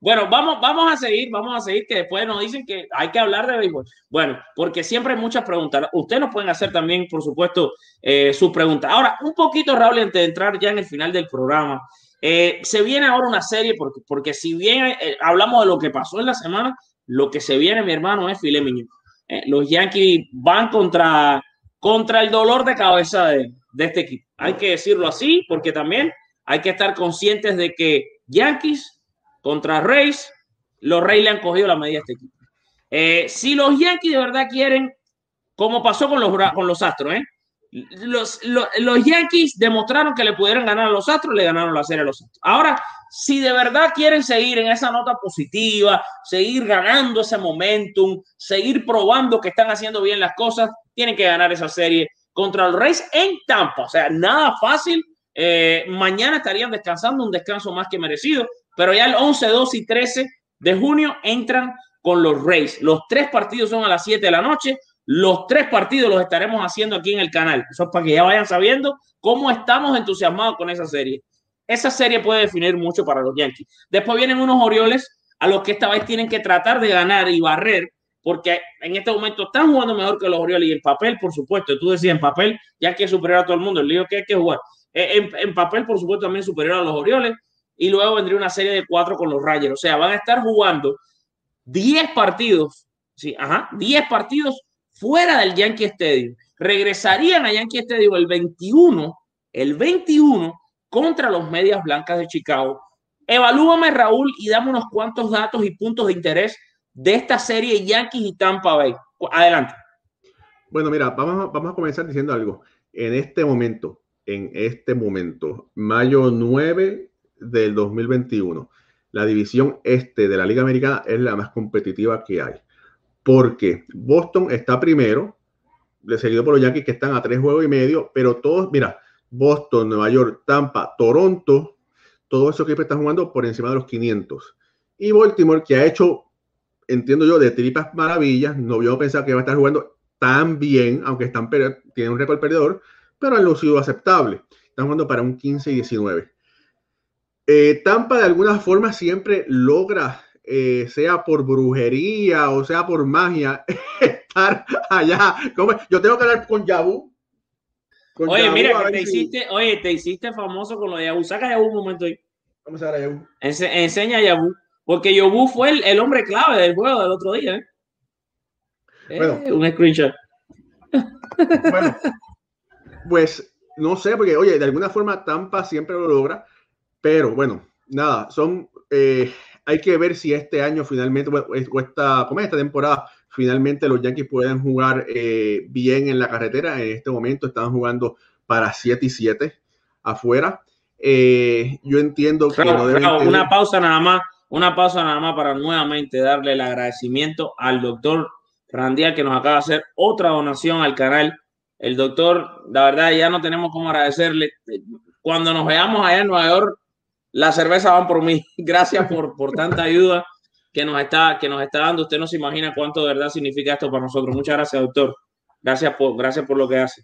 Bueno, vamos, vamos a seguir, vamos a seguir, que después nos dicen que hay que hablar de béisbol. Bueno, porque siempre hay muchas preguntas. Ustedes nos pueden hacer también, por supuesto, eh, sus preguntas. Ahora, un poquito, Raúl, antes de entrar ya en el final del programa, eh, se viene ahora una serie, porque, porque si bien eh, hablamos de lo que pasó en la semana, lo que se viene, mi hermano, es Filet los Yankees van contra, contra el dolor de cabeza de, de, este equipo. Hay que decirlo así, porque también hay que estar conscientes de que Yankees contra Reyes, los Reyes le han cogido la medida a este equipo. si los Yankees de verdad quieren, como pasó con los, con los Astros, ¿eh? los, los, Yankees demostraron que le pudieran ganar a los Astros, le ganaron la serie a los Astros. Ahora, si de verdad quieren seguir en esa nota positiva, seguir ganando ese momentum, seguir probando que están haciendo bien las cosas, tienen que ganar esa serie contra los Reyes en Tampa. O sea, nada fácil. Eh, mañana estarían descansando, un descanso más que merecido, pero ya el 11, 12 y 13 de junio entran con los Reyes. Los tres partidos son a las 7 de la noche. Los tres partidos los estaremos haciendo aquí en el canal. Eso es para que ya vayan sabiendo cómo estamos entusiasmados con esa serie. Esa serie puede definir mucho para los Yankees. Después vienen unos Orioles a los que esta vez tienen que tratar de ganar y barrer porque en este momento están jugando mejor que los Orioles y en papel, por supuesto, tú decías en papel, ya que es superior a todo el mundo, el lío que hay que jugar. Eh, en, papel, por supuesto, también superior a los Orioles y luego vendría una serie de cuatro con los Rangers. O sea, van a estar jugando 10 partidos, sí, ajá, 10 partidos fuera del Yankee Stadium. Regresarían a Yankee Stadium el 21, el 21 contra los Medias Blancas de Chicago. Evalúame, Raúl, y dame unos cuantos datos y puntos de interés de esta serie Yankees y Tampa Bay. Adelante. Bueno, mira, vamos, vamos a comenzar diciendo algo. En este momento, en este momento, mayo 9 del 2021, la división este de la Liga Americana es la más competitiva que hay. Porque Boston está primero, seguido por los Yankees que están a tres juegos y medio, pero todos, mira, Boston, Nueva York, Tampa, Toronto, todos esos equipos están jugando por encima de los 500. Y Baltimore, que ha hecho, entiendo yo, de tripas maravillas, no yo pensar que va a estar jugando tan bien, aunque están tienen un récord perdedor, pero han lucido aceptable. Están jugando para un 15 y 19. Eh, Tampa de alguna forma siempre logra, eh, sea por brujería o sea por magia, estar allá. Yo tengo que hablar con Yabu. oye, mira, que te hiciste, oye, te hiciste famoso con lo de Yabu. Saca Yabu un momento ahí. Vamos a ver a Yabu. enseña a Yabu. Porque Yabu fue el, hombre clave del juego del otro día. ¿eh? un screenshot. Bueno, pues no sé, porque oye, de alguna forma Tampa siempre lo logra pero bueno, nada, son, eh, hay que ver si este año finalmente, o esta, como esta temporada, finalmente los Yankees pueden jugar eh, bien en la carretera. En este momento están jugando para 7 y 7 afuera. Eh, yo entiendo que una pausa nada más, una pausa nada más para nuevamente darle el agradecimiento al doctor Randial que nos acaba de hacer otra donación al canal. El doctor, la verdad, ya no tenemos cómo agradecerle. Cuando nos veamos allá en Nueva York, la cerveza van por mí. Gracias por, por tanta ayuda que nos, está, que nos está dando. Usted no se imagina cuánto de verdad significa esto para nosotros. Muchas gracias, doctor. Gracias por, gracias por lo que hace.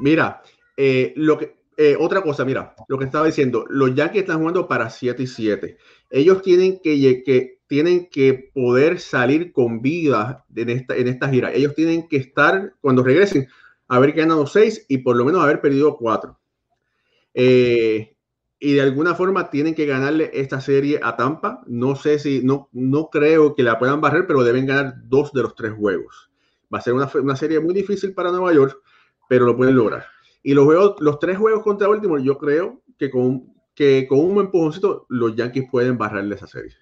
Mira, eh, lo que, eh, otra cosa, mira, lo que estaba diciendo, los Yankees están jugando para 7 y 7. Ellos tienen que, que, tienen que poder salir con vida en esta, en esta gira. Ellos tienen que estar, cuando regresen, haber ganado 6 y por lo menos haber perdido 4. Eh, y de alguna forma tienen que ganarle esta serie a Tampa. No sé si, no, no creo que la puedan barrer, pero deben ganar dos de los tres juegos. Va a ser una, una serie muy difícil para Nueva York, pero lo pueden lograr. Y los, juegos, los tres juegos contra Baltimore, yo creo que con, que con un empujoncito los Yankees pueden barrerle esa serie.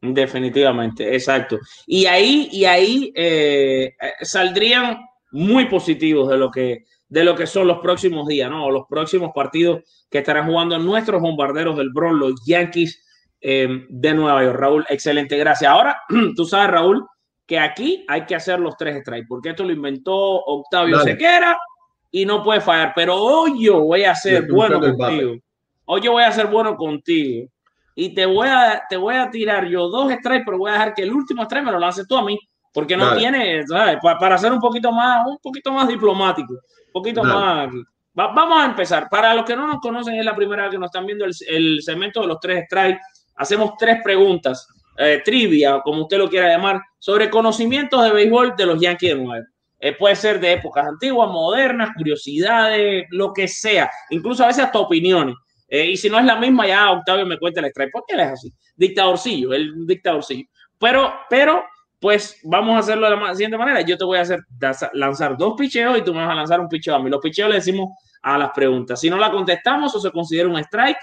Definitivamente, exacto. Y ahí, y ahí eh, saldrían muy positivos de lo que de lo que son los próximos días, ¿no? O los próximos partidos que estarán jugando nuestros bombarderos del Bronx, los Yankees eh, de Nueva York. Raúl, excelente, gracias. Ahora, tú sabes, Raúl, que aquí hay que hacer los tres strikes, porque esto lo inventó Octavio Sequera y no puede fallar. Pero hoy yo voy a ser bueno contigo. Hoy yo voy a ser bueno contigo. Y te voy a, te voy a tirar yo dos strikes, pero voy a dejar que el último strike me lo lances tú a mí, porque no tiene, ¿sabes? Para, ser un poquito más, un poquito más diplomático poquito más aquí. vamos a empezar. Para los que no nos conocen, es la primera vez que nos están viendo el, el segmento de los tres strikes. Hacemos tres preguntas, eh, trivia, como usted lo quiera llamar, sobre conocimientos de béisbol de los Yankees de Nueva. Eh, puede ser de épocas antiguas, modernas, curiosidades, lo que sea, incluso a veces hasta opiniones. Eh, y si no es la misma, ya Octavio me cuenta el strike, porque él es así, dictadorcillo, el dictadorcillo. Pero, pero pues vamos a hacerlo de la siguiente manera. Yo te voy a hacer lanzar dos picheos y tú me vas a lanzar un picheo a mí. Los picheos le decimos a las preguntas. Si no la contestamos o se considera un strike,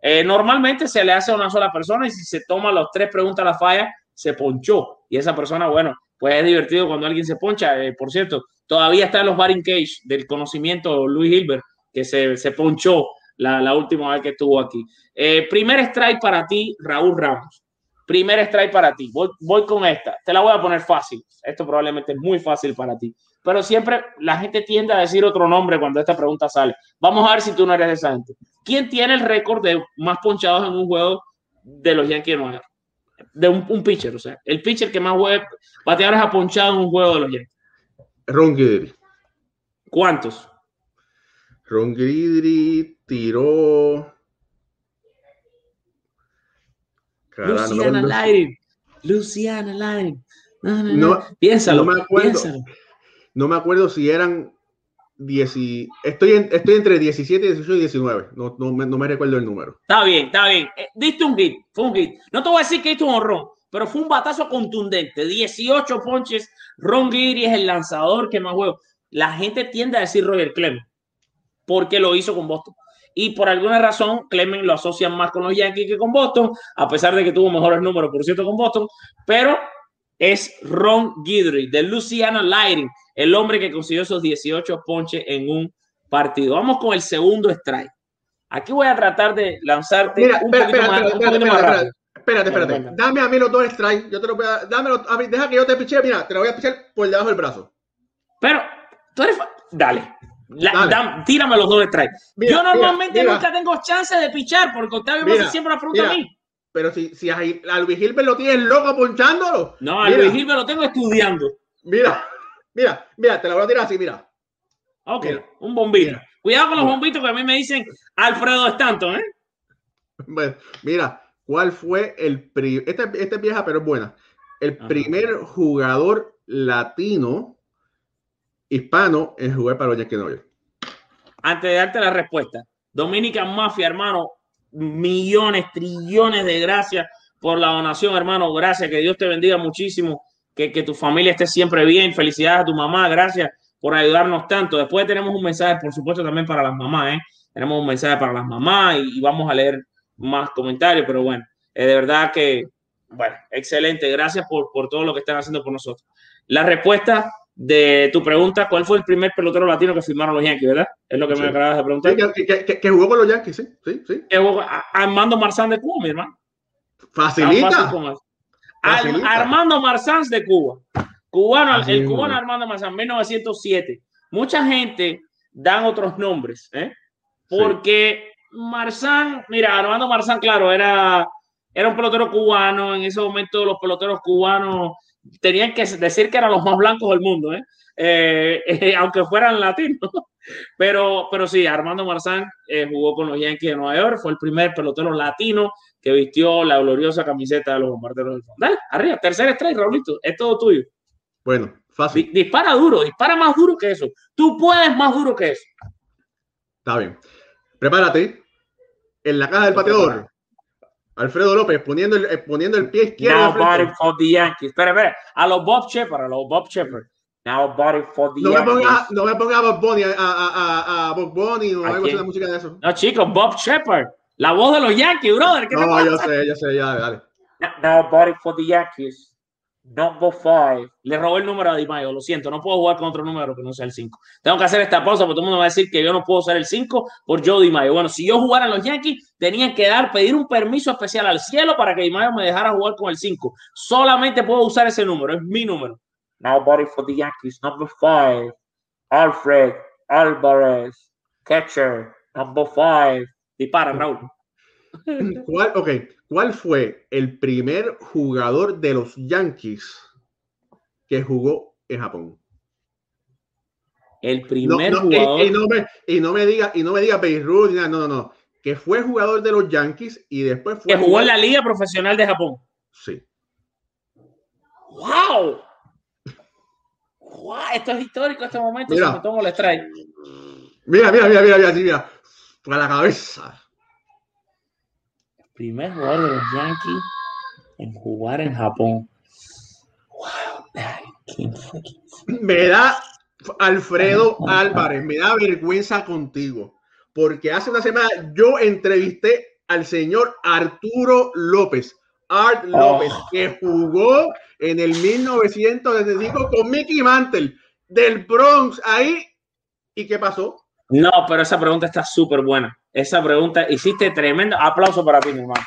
eh, normalmente se le hace a una sola persona y si se toma las tres preguntas a la falla, se ponchó. Y esa persona, bueno, pues es divertido cuando alguien se poncha. Eh, por cierto, todavía está en los batting cage del conocimiento Luis Hilbert, que se, se ponchó la, última vez que estuvo aquí. Eh, primer strike para ti, Raúl Ramos. Primer strike para ti. Voy, con esta. Te la voy a poner fácil. Esto probablemente es muy fácil para ti. Pero siempre la gente tiende a decir otro nombre cuando esta pregunta sale. Vamos a ver si tú no eres de esa gente. ¿Quién tiene el récord de más ponchados en un juego de los Yankees de Nueva York? De un, pitcher, o sea, el pitcher que más bateadores ha ponchado en un juego de los Yankees. Ron Guidry. ¿Cuántos? Ron Guidry tiró Luciana Lighting. Luciana Lighting. No, piénsalo, no me acuerdo, No me acuerdo si eran 10, estoy, estoy entre 17, 18 y 19. No, no, me, no me recuerdo el número. Está bien, está bien. Eh, diste un hit, fue un hit. No te voy a decir que diste un horror, pero fue un batazo contundente. 18 ponches. Ron Giri es el lanzador que más juego. La gente tiende a decir Roger Clemens porque lo hizo con Boston. Y por alguna razón, Clemens lo asocian más con los Yankees que con Boston, a pesar de que tuvo mejores números, por cierto, con Boston. Pero es Ron Guidry de Louisiana Lighting, el hombre que consiguió esos 18 ponches en un partido. Vamos con el segundo strike. Aquí voy a tratar de lanzarte un poquito más, espérate, espérate, espérate, Dame a mí los dos strikes. Yo te lo voy a, dámelo a mí, deja que yo te piche. Mira, te lo voy a pichar por debajo del brazo. Pero tú eres. Dale. Tírame los dos strikes. yo normalmente nunca tengo chance de pichar porque Octavio me hace siempre la pregunta a mí. Pero si, si a, Luis Gilbert lo tienes loco ponchándolo. No, a Luis Gilbert lo tengo estudiando. Mira, mira, mira, te la voy a tirar así, mira. Ok, un bombito. Cuidado con los bombitos que a mí me dicen Alfredo Stanton, ¿eh? Bueno, mira, ¿cuál fue el primer, esta, esta, es vieja pero es buena, el primer jugador latino hispano en jugar para los Yankees Antes de darte la respuesta, Dominican Mafia, hermano, millones, trillones de gracias por la donación, hermano. Gracias, que Dios te bendiga muchísimo, que, que tu familia esté siempre bien. Felicidades a tu mamá, gracias por ayudarnos tanto. Después tenemos un mensaje, por supuesto, también para las mamás. ¿eh? Tenemos un mensaje para las mamás y, vamos a leer más comentarios, pero bueno, de verdad que, bueno, excelente. Gracias por, por todo lo que están haciendo por nosotros. La respuesta de tu pregunta, ¿cuál fue el primer pelotero latino que firmaron los Yankees, verdad? Es lo que me acabas de preguntar. que, jugó con los Yankees, sí, sí, sí. Armando Marzán de Cuba, mi hermano. Facilita. Armando Marzán de Cuba. Cubano, el cubano Armando Marzán, 1907. Mucha gente dan otros nombres, ¿eh? Porque Marzán, mira, Armando Marzán, claro, era, era un pelotero cubano. En ese momento los peloteros cubanos tenían que decir que eran los más blancos del mundo, ¿eh? Eh, eh, aunque fueran latinos. Pero, pero sí, Armando Marzán jugó con los Yankees de Nueva York, fue el primer pelotero latino que vistió la gloriosa camiseta de los bombarderos del fondo. Dale, arriba, tercer strike, Raulito, es todo tuyo. Bueno, fácil. dispara duro, dispara más duro que eso. Tú puedes más duro que eso. Está bien. Prepárate. En la caja del pateador Alfredo López poniendo el, eh, poniendo el pie izquierdo. Now body for the Yankees. Espera, espera. A los Bob Shepard, a los Bob Shepard. Now body for the no Yankees. Me ponga, no me ponga a Bob Bunny, a, a, a, a Bob Bunny o algo así de música de eso. No, chicos, Bob Shepard. La voz de los Yankees, brother. ¿Qué no, yo sé, yo sé, ya, dale. Now body for the Yankees. Number five. Le robó el número a Di Mayo, lo siento, no puedo jugar con otro número que no sea el 5. Tengo que hacer esta pausa porque todo el mundo va a decir que yo no puedo usar el 5 por Joe Di Mayo. Bueno, si yo jugara en los Yankees, tenían que dar, pedir un permiso especial al cielo para que Di Mayo me dejara jugar con el 5. Solamente puedo usar ese número, es mi número. Nobody for the Yankees, number five. Alfred Alvarez, catcher, number five. Dispara, Raúl. ¿Cuál, ok, ¿cuál fue el primer jugador de los Yankees que jugó en Japón? El primer jugador. Y, no me, y, no me, diga, y no me diga Beirut, no, no, no. Que fue jugador de los Yankees y después fue. Que jugó en la Liga Profesional de Japón. Sí. ¡Wow! ¡Wow! Esto es histórico este momento. Mira, me tomo el strike. Mira, mira, mira, mira, mira, mira. Para la cabeza primer jugador de los Yankees en jugar en Japón. Me da Alfredo Álvarez, me da vergüenza contigo, porque hace una semana yo entrevisté al señor Arturo López, Art López, oh. que jugó en el 1995 con Mickey Mantle del Bronx ahí. ¿Y qué pasó? No, pero esa pregunta está súper buena. Esa pregunta, hiciste tremenda. Aplauso para ti, mi hermano.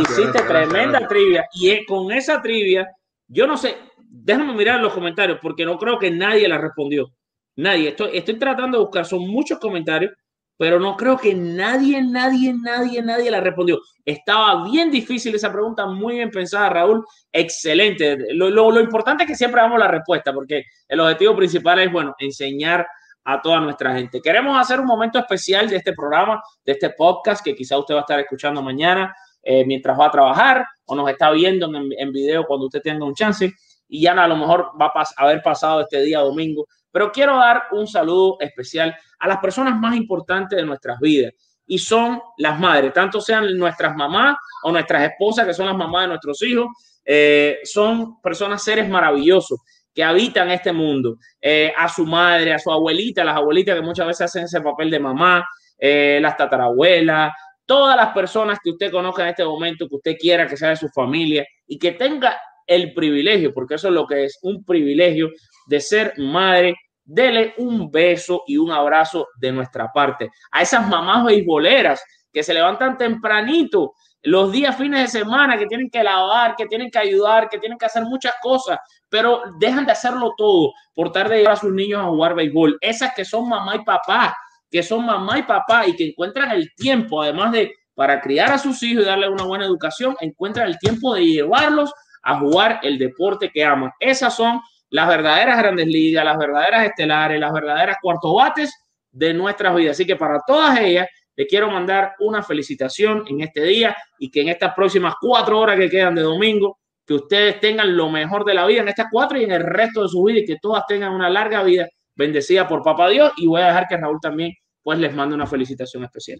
hiciste tremenda trivia. Y con esa trivia, yo no sé, déjame mirar los comentarios porque no creo que nadie la respondió. Nadie. Estoy, estoy tratando de buscar, son muchos comentarios, pero no creo que nadie, nadie, nadie, nadie la respondió. Estaba bien difícil esa pregunta, muy bien pensada, Raúl. Excelente. Lo, lo, lo importante es que siempre damos la respuesta, porque el objetivo principal es, bueno, enseñar a toda nuestra gente. Queremos hacer un momento especial de este programa, de este podcast que quizá usted va a estar escuchando mañana eh, mientras va a trabajar o nos está viendo en, video cuando usted tenga un chance. y ya a lo mejor va a haber pasado este día domingo. Pero quiero dar un saludo especial a las personas más importantes de nuestras vidas y son las madres, tanto sean nuestras mamás o nuestras esposas, que son las mamás de nuestros hijos, eh, son personas, seres maravillosos que habitan este mundo, eh, a su madre, a su abuelita, las abuelitas que muchas veces hacen ese papel de mamá, eh, las tatarabuelas, todas las personas que usted conozca en este momento, que usted quiera que sea de su familia y que tenga el privilegio, porque eso es lo que es un privilegio de ser madre, dele un beso y un abrazo de nuestra parte. A esas mamás beisboleras que se levantan tempranito los días fines de semana, que tienen que lavar, que tienen que ayudar, que tienen que hacer muchas cosas, pero dejan de hacerlo todo por tarde de llevar a sus niños a jugar béisbol. Esas que son mamá y papá, que son mamá y papá y que encuentran el tiempo, además de para criar a sus hijos y darles una buena educación, encuentran el tiempo de llevarlos a jugar el deporte que aman. Esas son las verdaderas grandes ligas, las verdaderas estelares, las verdaderas cuartobates de nuestras vidas. Así que para todas ellas, le quiero mandar una felicitación en este día y que en estas próximas cuatro horas que quedan de domingo, que ustedes tengan lo mejor de la vida en estas cuatro y en el resto de su vida y que todas tengan una larga vida bendecida por Papá Dios. Y voy a dejar que Raúl también pues les mande una felicitación especial.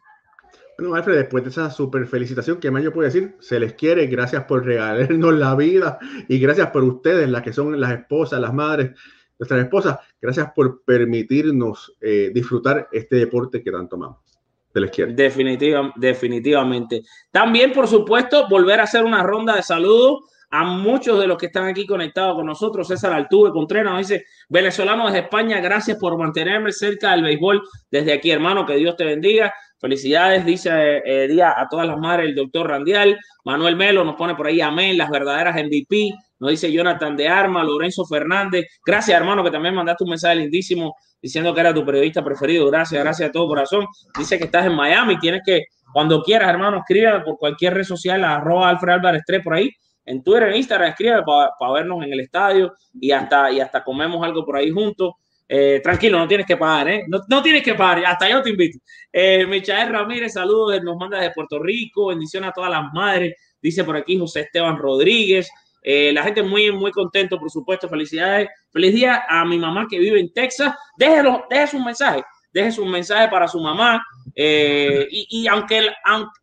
Bueno, Alfred, después de esa super felicitación, ¿qué más yo puedo decir? Se les quiere, gracias por regalarnos la vida y gracias por ustedes, las que son las esposas, las madres, nuestras esposas, gracias por permitirnos eh, disfrutar este deporte que tanto amamos. Se les quiere. Definitiva, definitivamente. También, por supuesto, volver a hacer una ronda de saludos a muchos de los que están aquí conectados con nosotros. César Altuve Contreras nos dice, venezolano desde España, gracias por mantenerme cerca del béisbol desde aquí, hermano, que Dios te bendiga. Felicidades, dice eh, día a todas las madres el doctor Randial. Manuel Melo nos pone por ahí amén, las verdaderas MVP. Nos dice Jonathan de Arma, Lorenzo Fernández. Gracias, hermano, que también mandaste un mensaje lindísimo diciendo que era tu periodista preferido. Gracias, gracias a todo corazón. Dice que estás en Miami. Tienes que, cuando quieras, hermano, escribe por cualquier red social, arroba Alfred Álvarez 3 por ahí. En Twitter, en Instagram, escribe para vernos en el estadio y hasta, y hasta comemos algo por ahí juntos. Eh, tranquilo, no tienes que pagar, ¿eh? No, tienes que pagar, hasta yo te invito. Eh, Michael Ramírez, saludos, nos manda de Puerto Rico, bendición a todas las madres, dice por aquí José Esteban Rodríguez. Eh, la gente muy, muy contento, por supuesto, felicidades. Feliz día a mi mamá que vive en Texas. Déjelo, deje un mensaje, deje un mensaje para su mamá. y, y, aunque,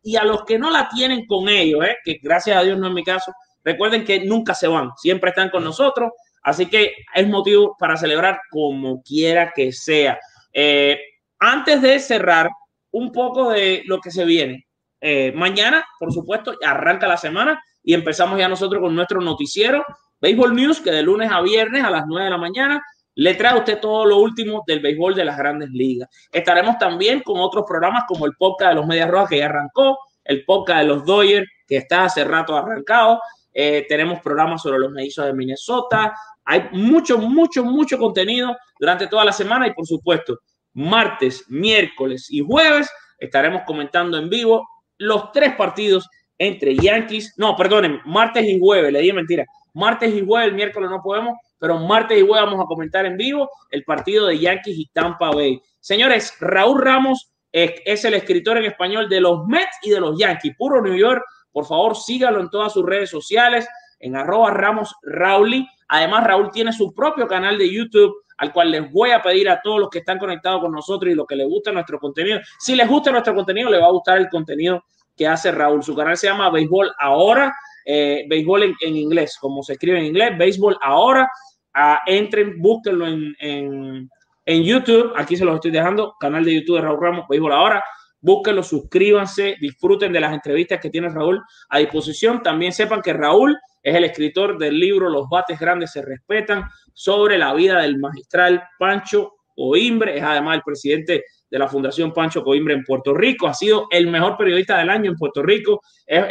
y a los que no la tienen con ellos, que gracias a Dios no es mi caso, recuerden que nunca se van, siempre están con nosotros Así que es motivo para celebrar como quiera que sea. Eh, antes de cerrar, un poco de lo que se viene. Eh, mañana, por supuesto, arranca la semana y empezamos ya nosotros con nuestro noticiero, Baseball News, que de lunes a viernes a las 9 de la mañana le trae a usted todo lo último del béisbol de las grandes ligas. Estaremos también con otros programas como el podcast de los Medias Rojas que ya arrancó, el podcast de los Dodgers que está hace rato arrancado. Eh, tenemos programas sobre los mellizos de Minnesota, hay mucho, mucho, mucho contenido durante toda la semana y por supuesto, martes, miércoles y jueves estaremos comentando en vivo los tres partidos entre Yankees, no, perdonen, martes y jueves, le di mentira, martes y jueves, el miércoles no podemos, pero martes y jueves vamos a comentar en vivo el partido de Yankees y Tampa Bay. Señores, Raúl Ramos es, es el escritor en español de los Mets y de los Yankees, puro New York. Por favor, sígalo en todas sus redes sociales, en arroba Ramos Rauli Además, Raúl tiene su propio canal de YouTube al cual les voy a pedir a todos los que están conectados con nosotros y los que les gusta nuestro contenido. Si les gusta nuestro contenido, les va a gustar el contenido que hace Raúl. Su canal se llama Béisbol Ahora, eh, Béisbol en, inglés, como se escribe en inglés, Béisbol Ahora. Ah, entren, búsquenlo en, en, en, YouTube. Aquí se los estoy dejando. Canal de YouTube de Raúl Ramos, Béisbol Ahora. Búsquenlo, suscríbanse, disfruten de las entrevistas que tiene Raúl a disposición. También sepan que Raúl es el escritor del libro Los bates grandes se respetan sobre la vida del magistral Pancho Coimbre. Es además el presidente de la Fundación Pancho Coimbre en Puerto Rico. Ha sido el mejor periodista del año en Puerto Rico. Es,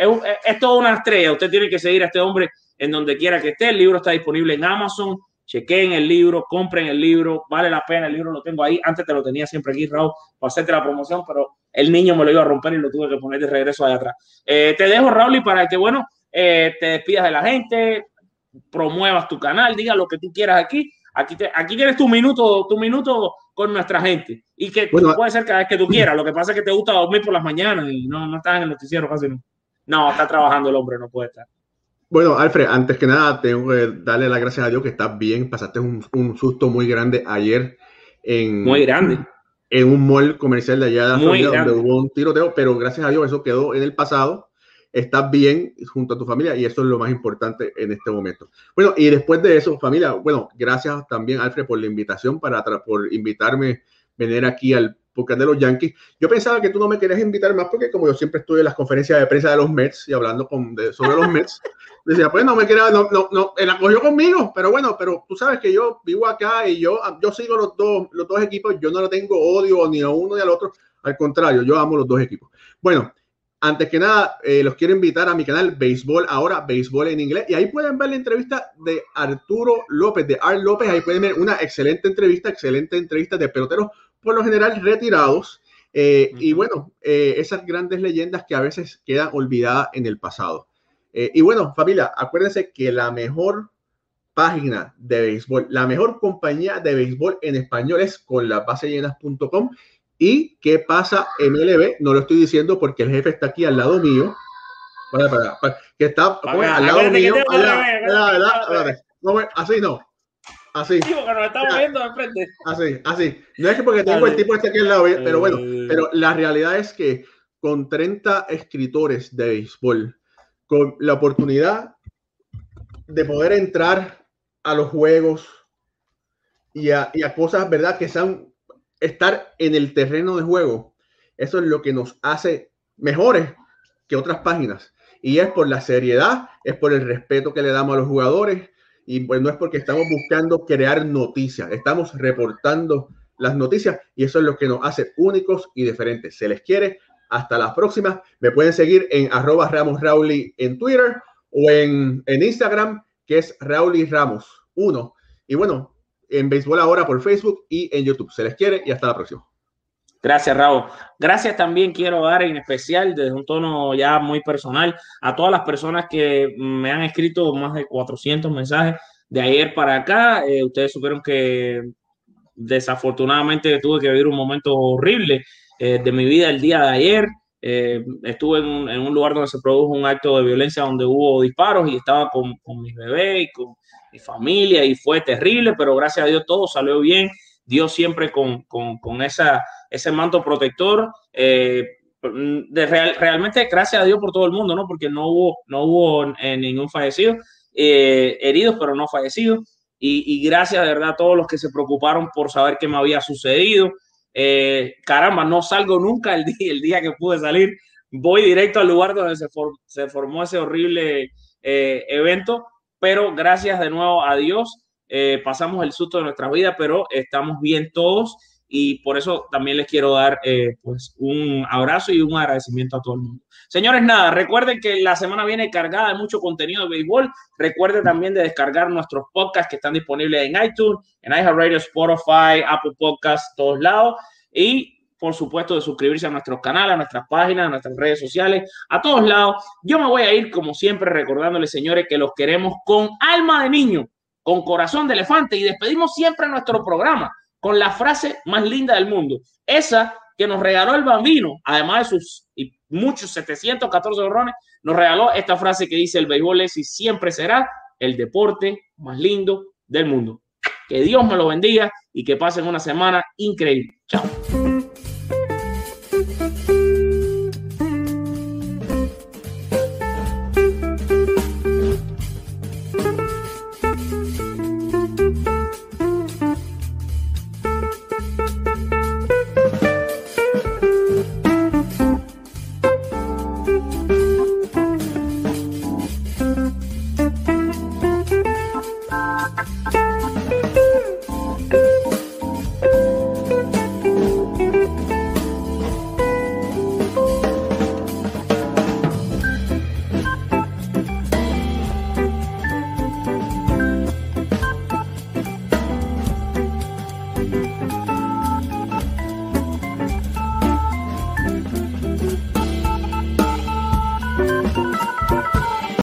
es, toda una estrella. Usted tiene que seguir a este hombre en donde quiera que esté. El libro está disponible en Amazon. Chequen el libro, compren el libro, vale la pena. El libro lo tengo ahí. Antes te lo tenía siempre aquí, Raúl, para hacerte la promoción, pero el niño me lo iba a romper y lo tuve que poner de regreso allá atrás. Eh, te dejo, Raúl, y para que, bueno, eh, te despidas de la gente, promuevas tu canal, diga lo que tú quieras aquí. Aquí, aquí tienes tu minuto, tu minuto con nuestra gente. Y que puede ser cada vez que tú quieras. Lo que pasa es que te gusta dormir por las mañanas y no, no estás en el noticiero casi. No, no está trabajando el hombre, no puede estar. Bueno, Alfred, antes que nada, tengo que darle las gracias a Dios que estás bien. Pasaste un, un susto muy grande ayer en. Muy grande. En un mall comercial de allá de Florida, donde hubo un tiroteo, pero gracias a Dios eso quedó en el pasado. Estás bien junto a tu familia y eso es lo más importante en este momento. Bueno, y después de eso, familia, bueno, gracias también, Alfred, por la invitación, para, por invitarme a venir aquí al porque de los Yankees. Yo pensaba que tú no me querías invitar más porque como yo siempre estoy en las conferencias de prensa de los Mets y hablando con, sobre los Mets, decía, pues no me quería, no, no, no, él acogió conmigo, pero bueno, pero tú sabes que yo vivo acá y yo, yo sigo los dos, los dos equipos, yo no lo tengo odio ni a uno ni al otro, al contrario, yo amo los dos equipos. Bueno, antes que nada, eh, los quiero invitar a mi canal Béisbol Ahora, Béisbol en inglés. Y ahí pueden ver la entrevista de Arturo López, de Art López. Ahí pueden ver una excelente entrevista, excelente entrevista de peloteros por lo general retirados. Eh, y bueno, eh, esas grandes leyendas que a veces quedan olvidadas en el pasado. Y bueno, familia, acuérdense que la mejor página de béisbol, la mejor compañía de béisbol en español es con las llenas.com. ¿Y qué pasa MLB? No lo estoy diciendo porque el jefe está aquí al lado mío. Para, para, que está al lado mío. Así no. Así. Así, así. No es que porque tengo el tipo este aquí al lado, pero bueno, eh. pero la realidad es que con 30 escritores de béisbol, con la oportunidad de poder entrar a los juegos y a, y a cosas, ¿verdad? Que sean estar en el terreno de juego, eso es lo que nos hace mejores que otras páginas. Y es por la seriedad, es por el respeto que le damos a los jugadores, y pues no es porque estamos buscando crear noticias, estamos reportando las noticias y eso es lo que nos hace únicos y diferentes. Se les quiere. Hasta la próxima. Me pueden seguir en arroba Ramos Rauli en Twitter o en, en Instagram, que es Rauli Ramos 1. Y bueno, en Béisbol Ahora por Facebook y en YouTube. Se les quiere y hasta la próxima. Gracias, Raúl. Gracias también quiero dar en especial, desde un tono ya muy personal, a todas las personas que me han escrito más de 400 mensajes de ayer para acá. Eh, ustedes supieron que desafortunadamente tuve que vivir un momento horrible eh, de mi vida el día de ayer. Eh, estuve en un, lugar donde se produjo un acto de violencia donde hubo disparos y estaba con, con mi bebé y con mi familia y fue terrible, pero gracias a Dios todo salió bien. Dios siempre con, con, con esa ese manto protector. Eh, de realmente gracias a Dios por todo el mundo, ¿no? Porque no hubo, no hubo eh, ningún fallecido, eh, heridos, pero no fallecidos. Y, gracias de verdad a todos los que se preocuparon por saber qué me había sucedido. caramba, no salgo nunca el día, el día que pude salir. Voy directo al lugar donde se, se formó ese horrible evento, pero gracias de nuevo a Dios. pasamos el susto de nuestra vida, pero estamos bien todos y por eso también les quiero dar eh, pues un abrazo y un agradecimiento a todo el mundo. Señores, nada, recuerden que la semana viene cargada de mucho contenido de béisbol. Recuerden también de descargar nuestros podcasts que están disponibles en iTunes, en iHeartRadio, Spotify, Apple Podcasts, todos lados. Y por supuesto de suscribirse a nuestros canales, a nuestras páginas, a nuestras redes sociales, a todos lados. Yo me voy a ir como siempre recordándoles, señores, que los queremos con alma de niño, con corazón de elefante y despedimos siempre nuestro programa con la frase más linda del mundo. Esa que nos regaló el bambino, además de sus muchos 714 horrones, nos regaló esta frase que dice el béisbol es y siempre será el deporte más lindo del mundo. Que Dios me lo bendiga y que pasen una semana increíble. Chao.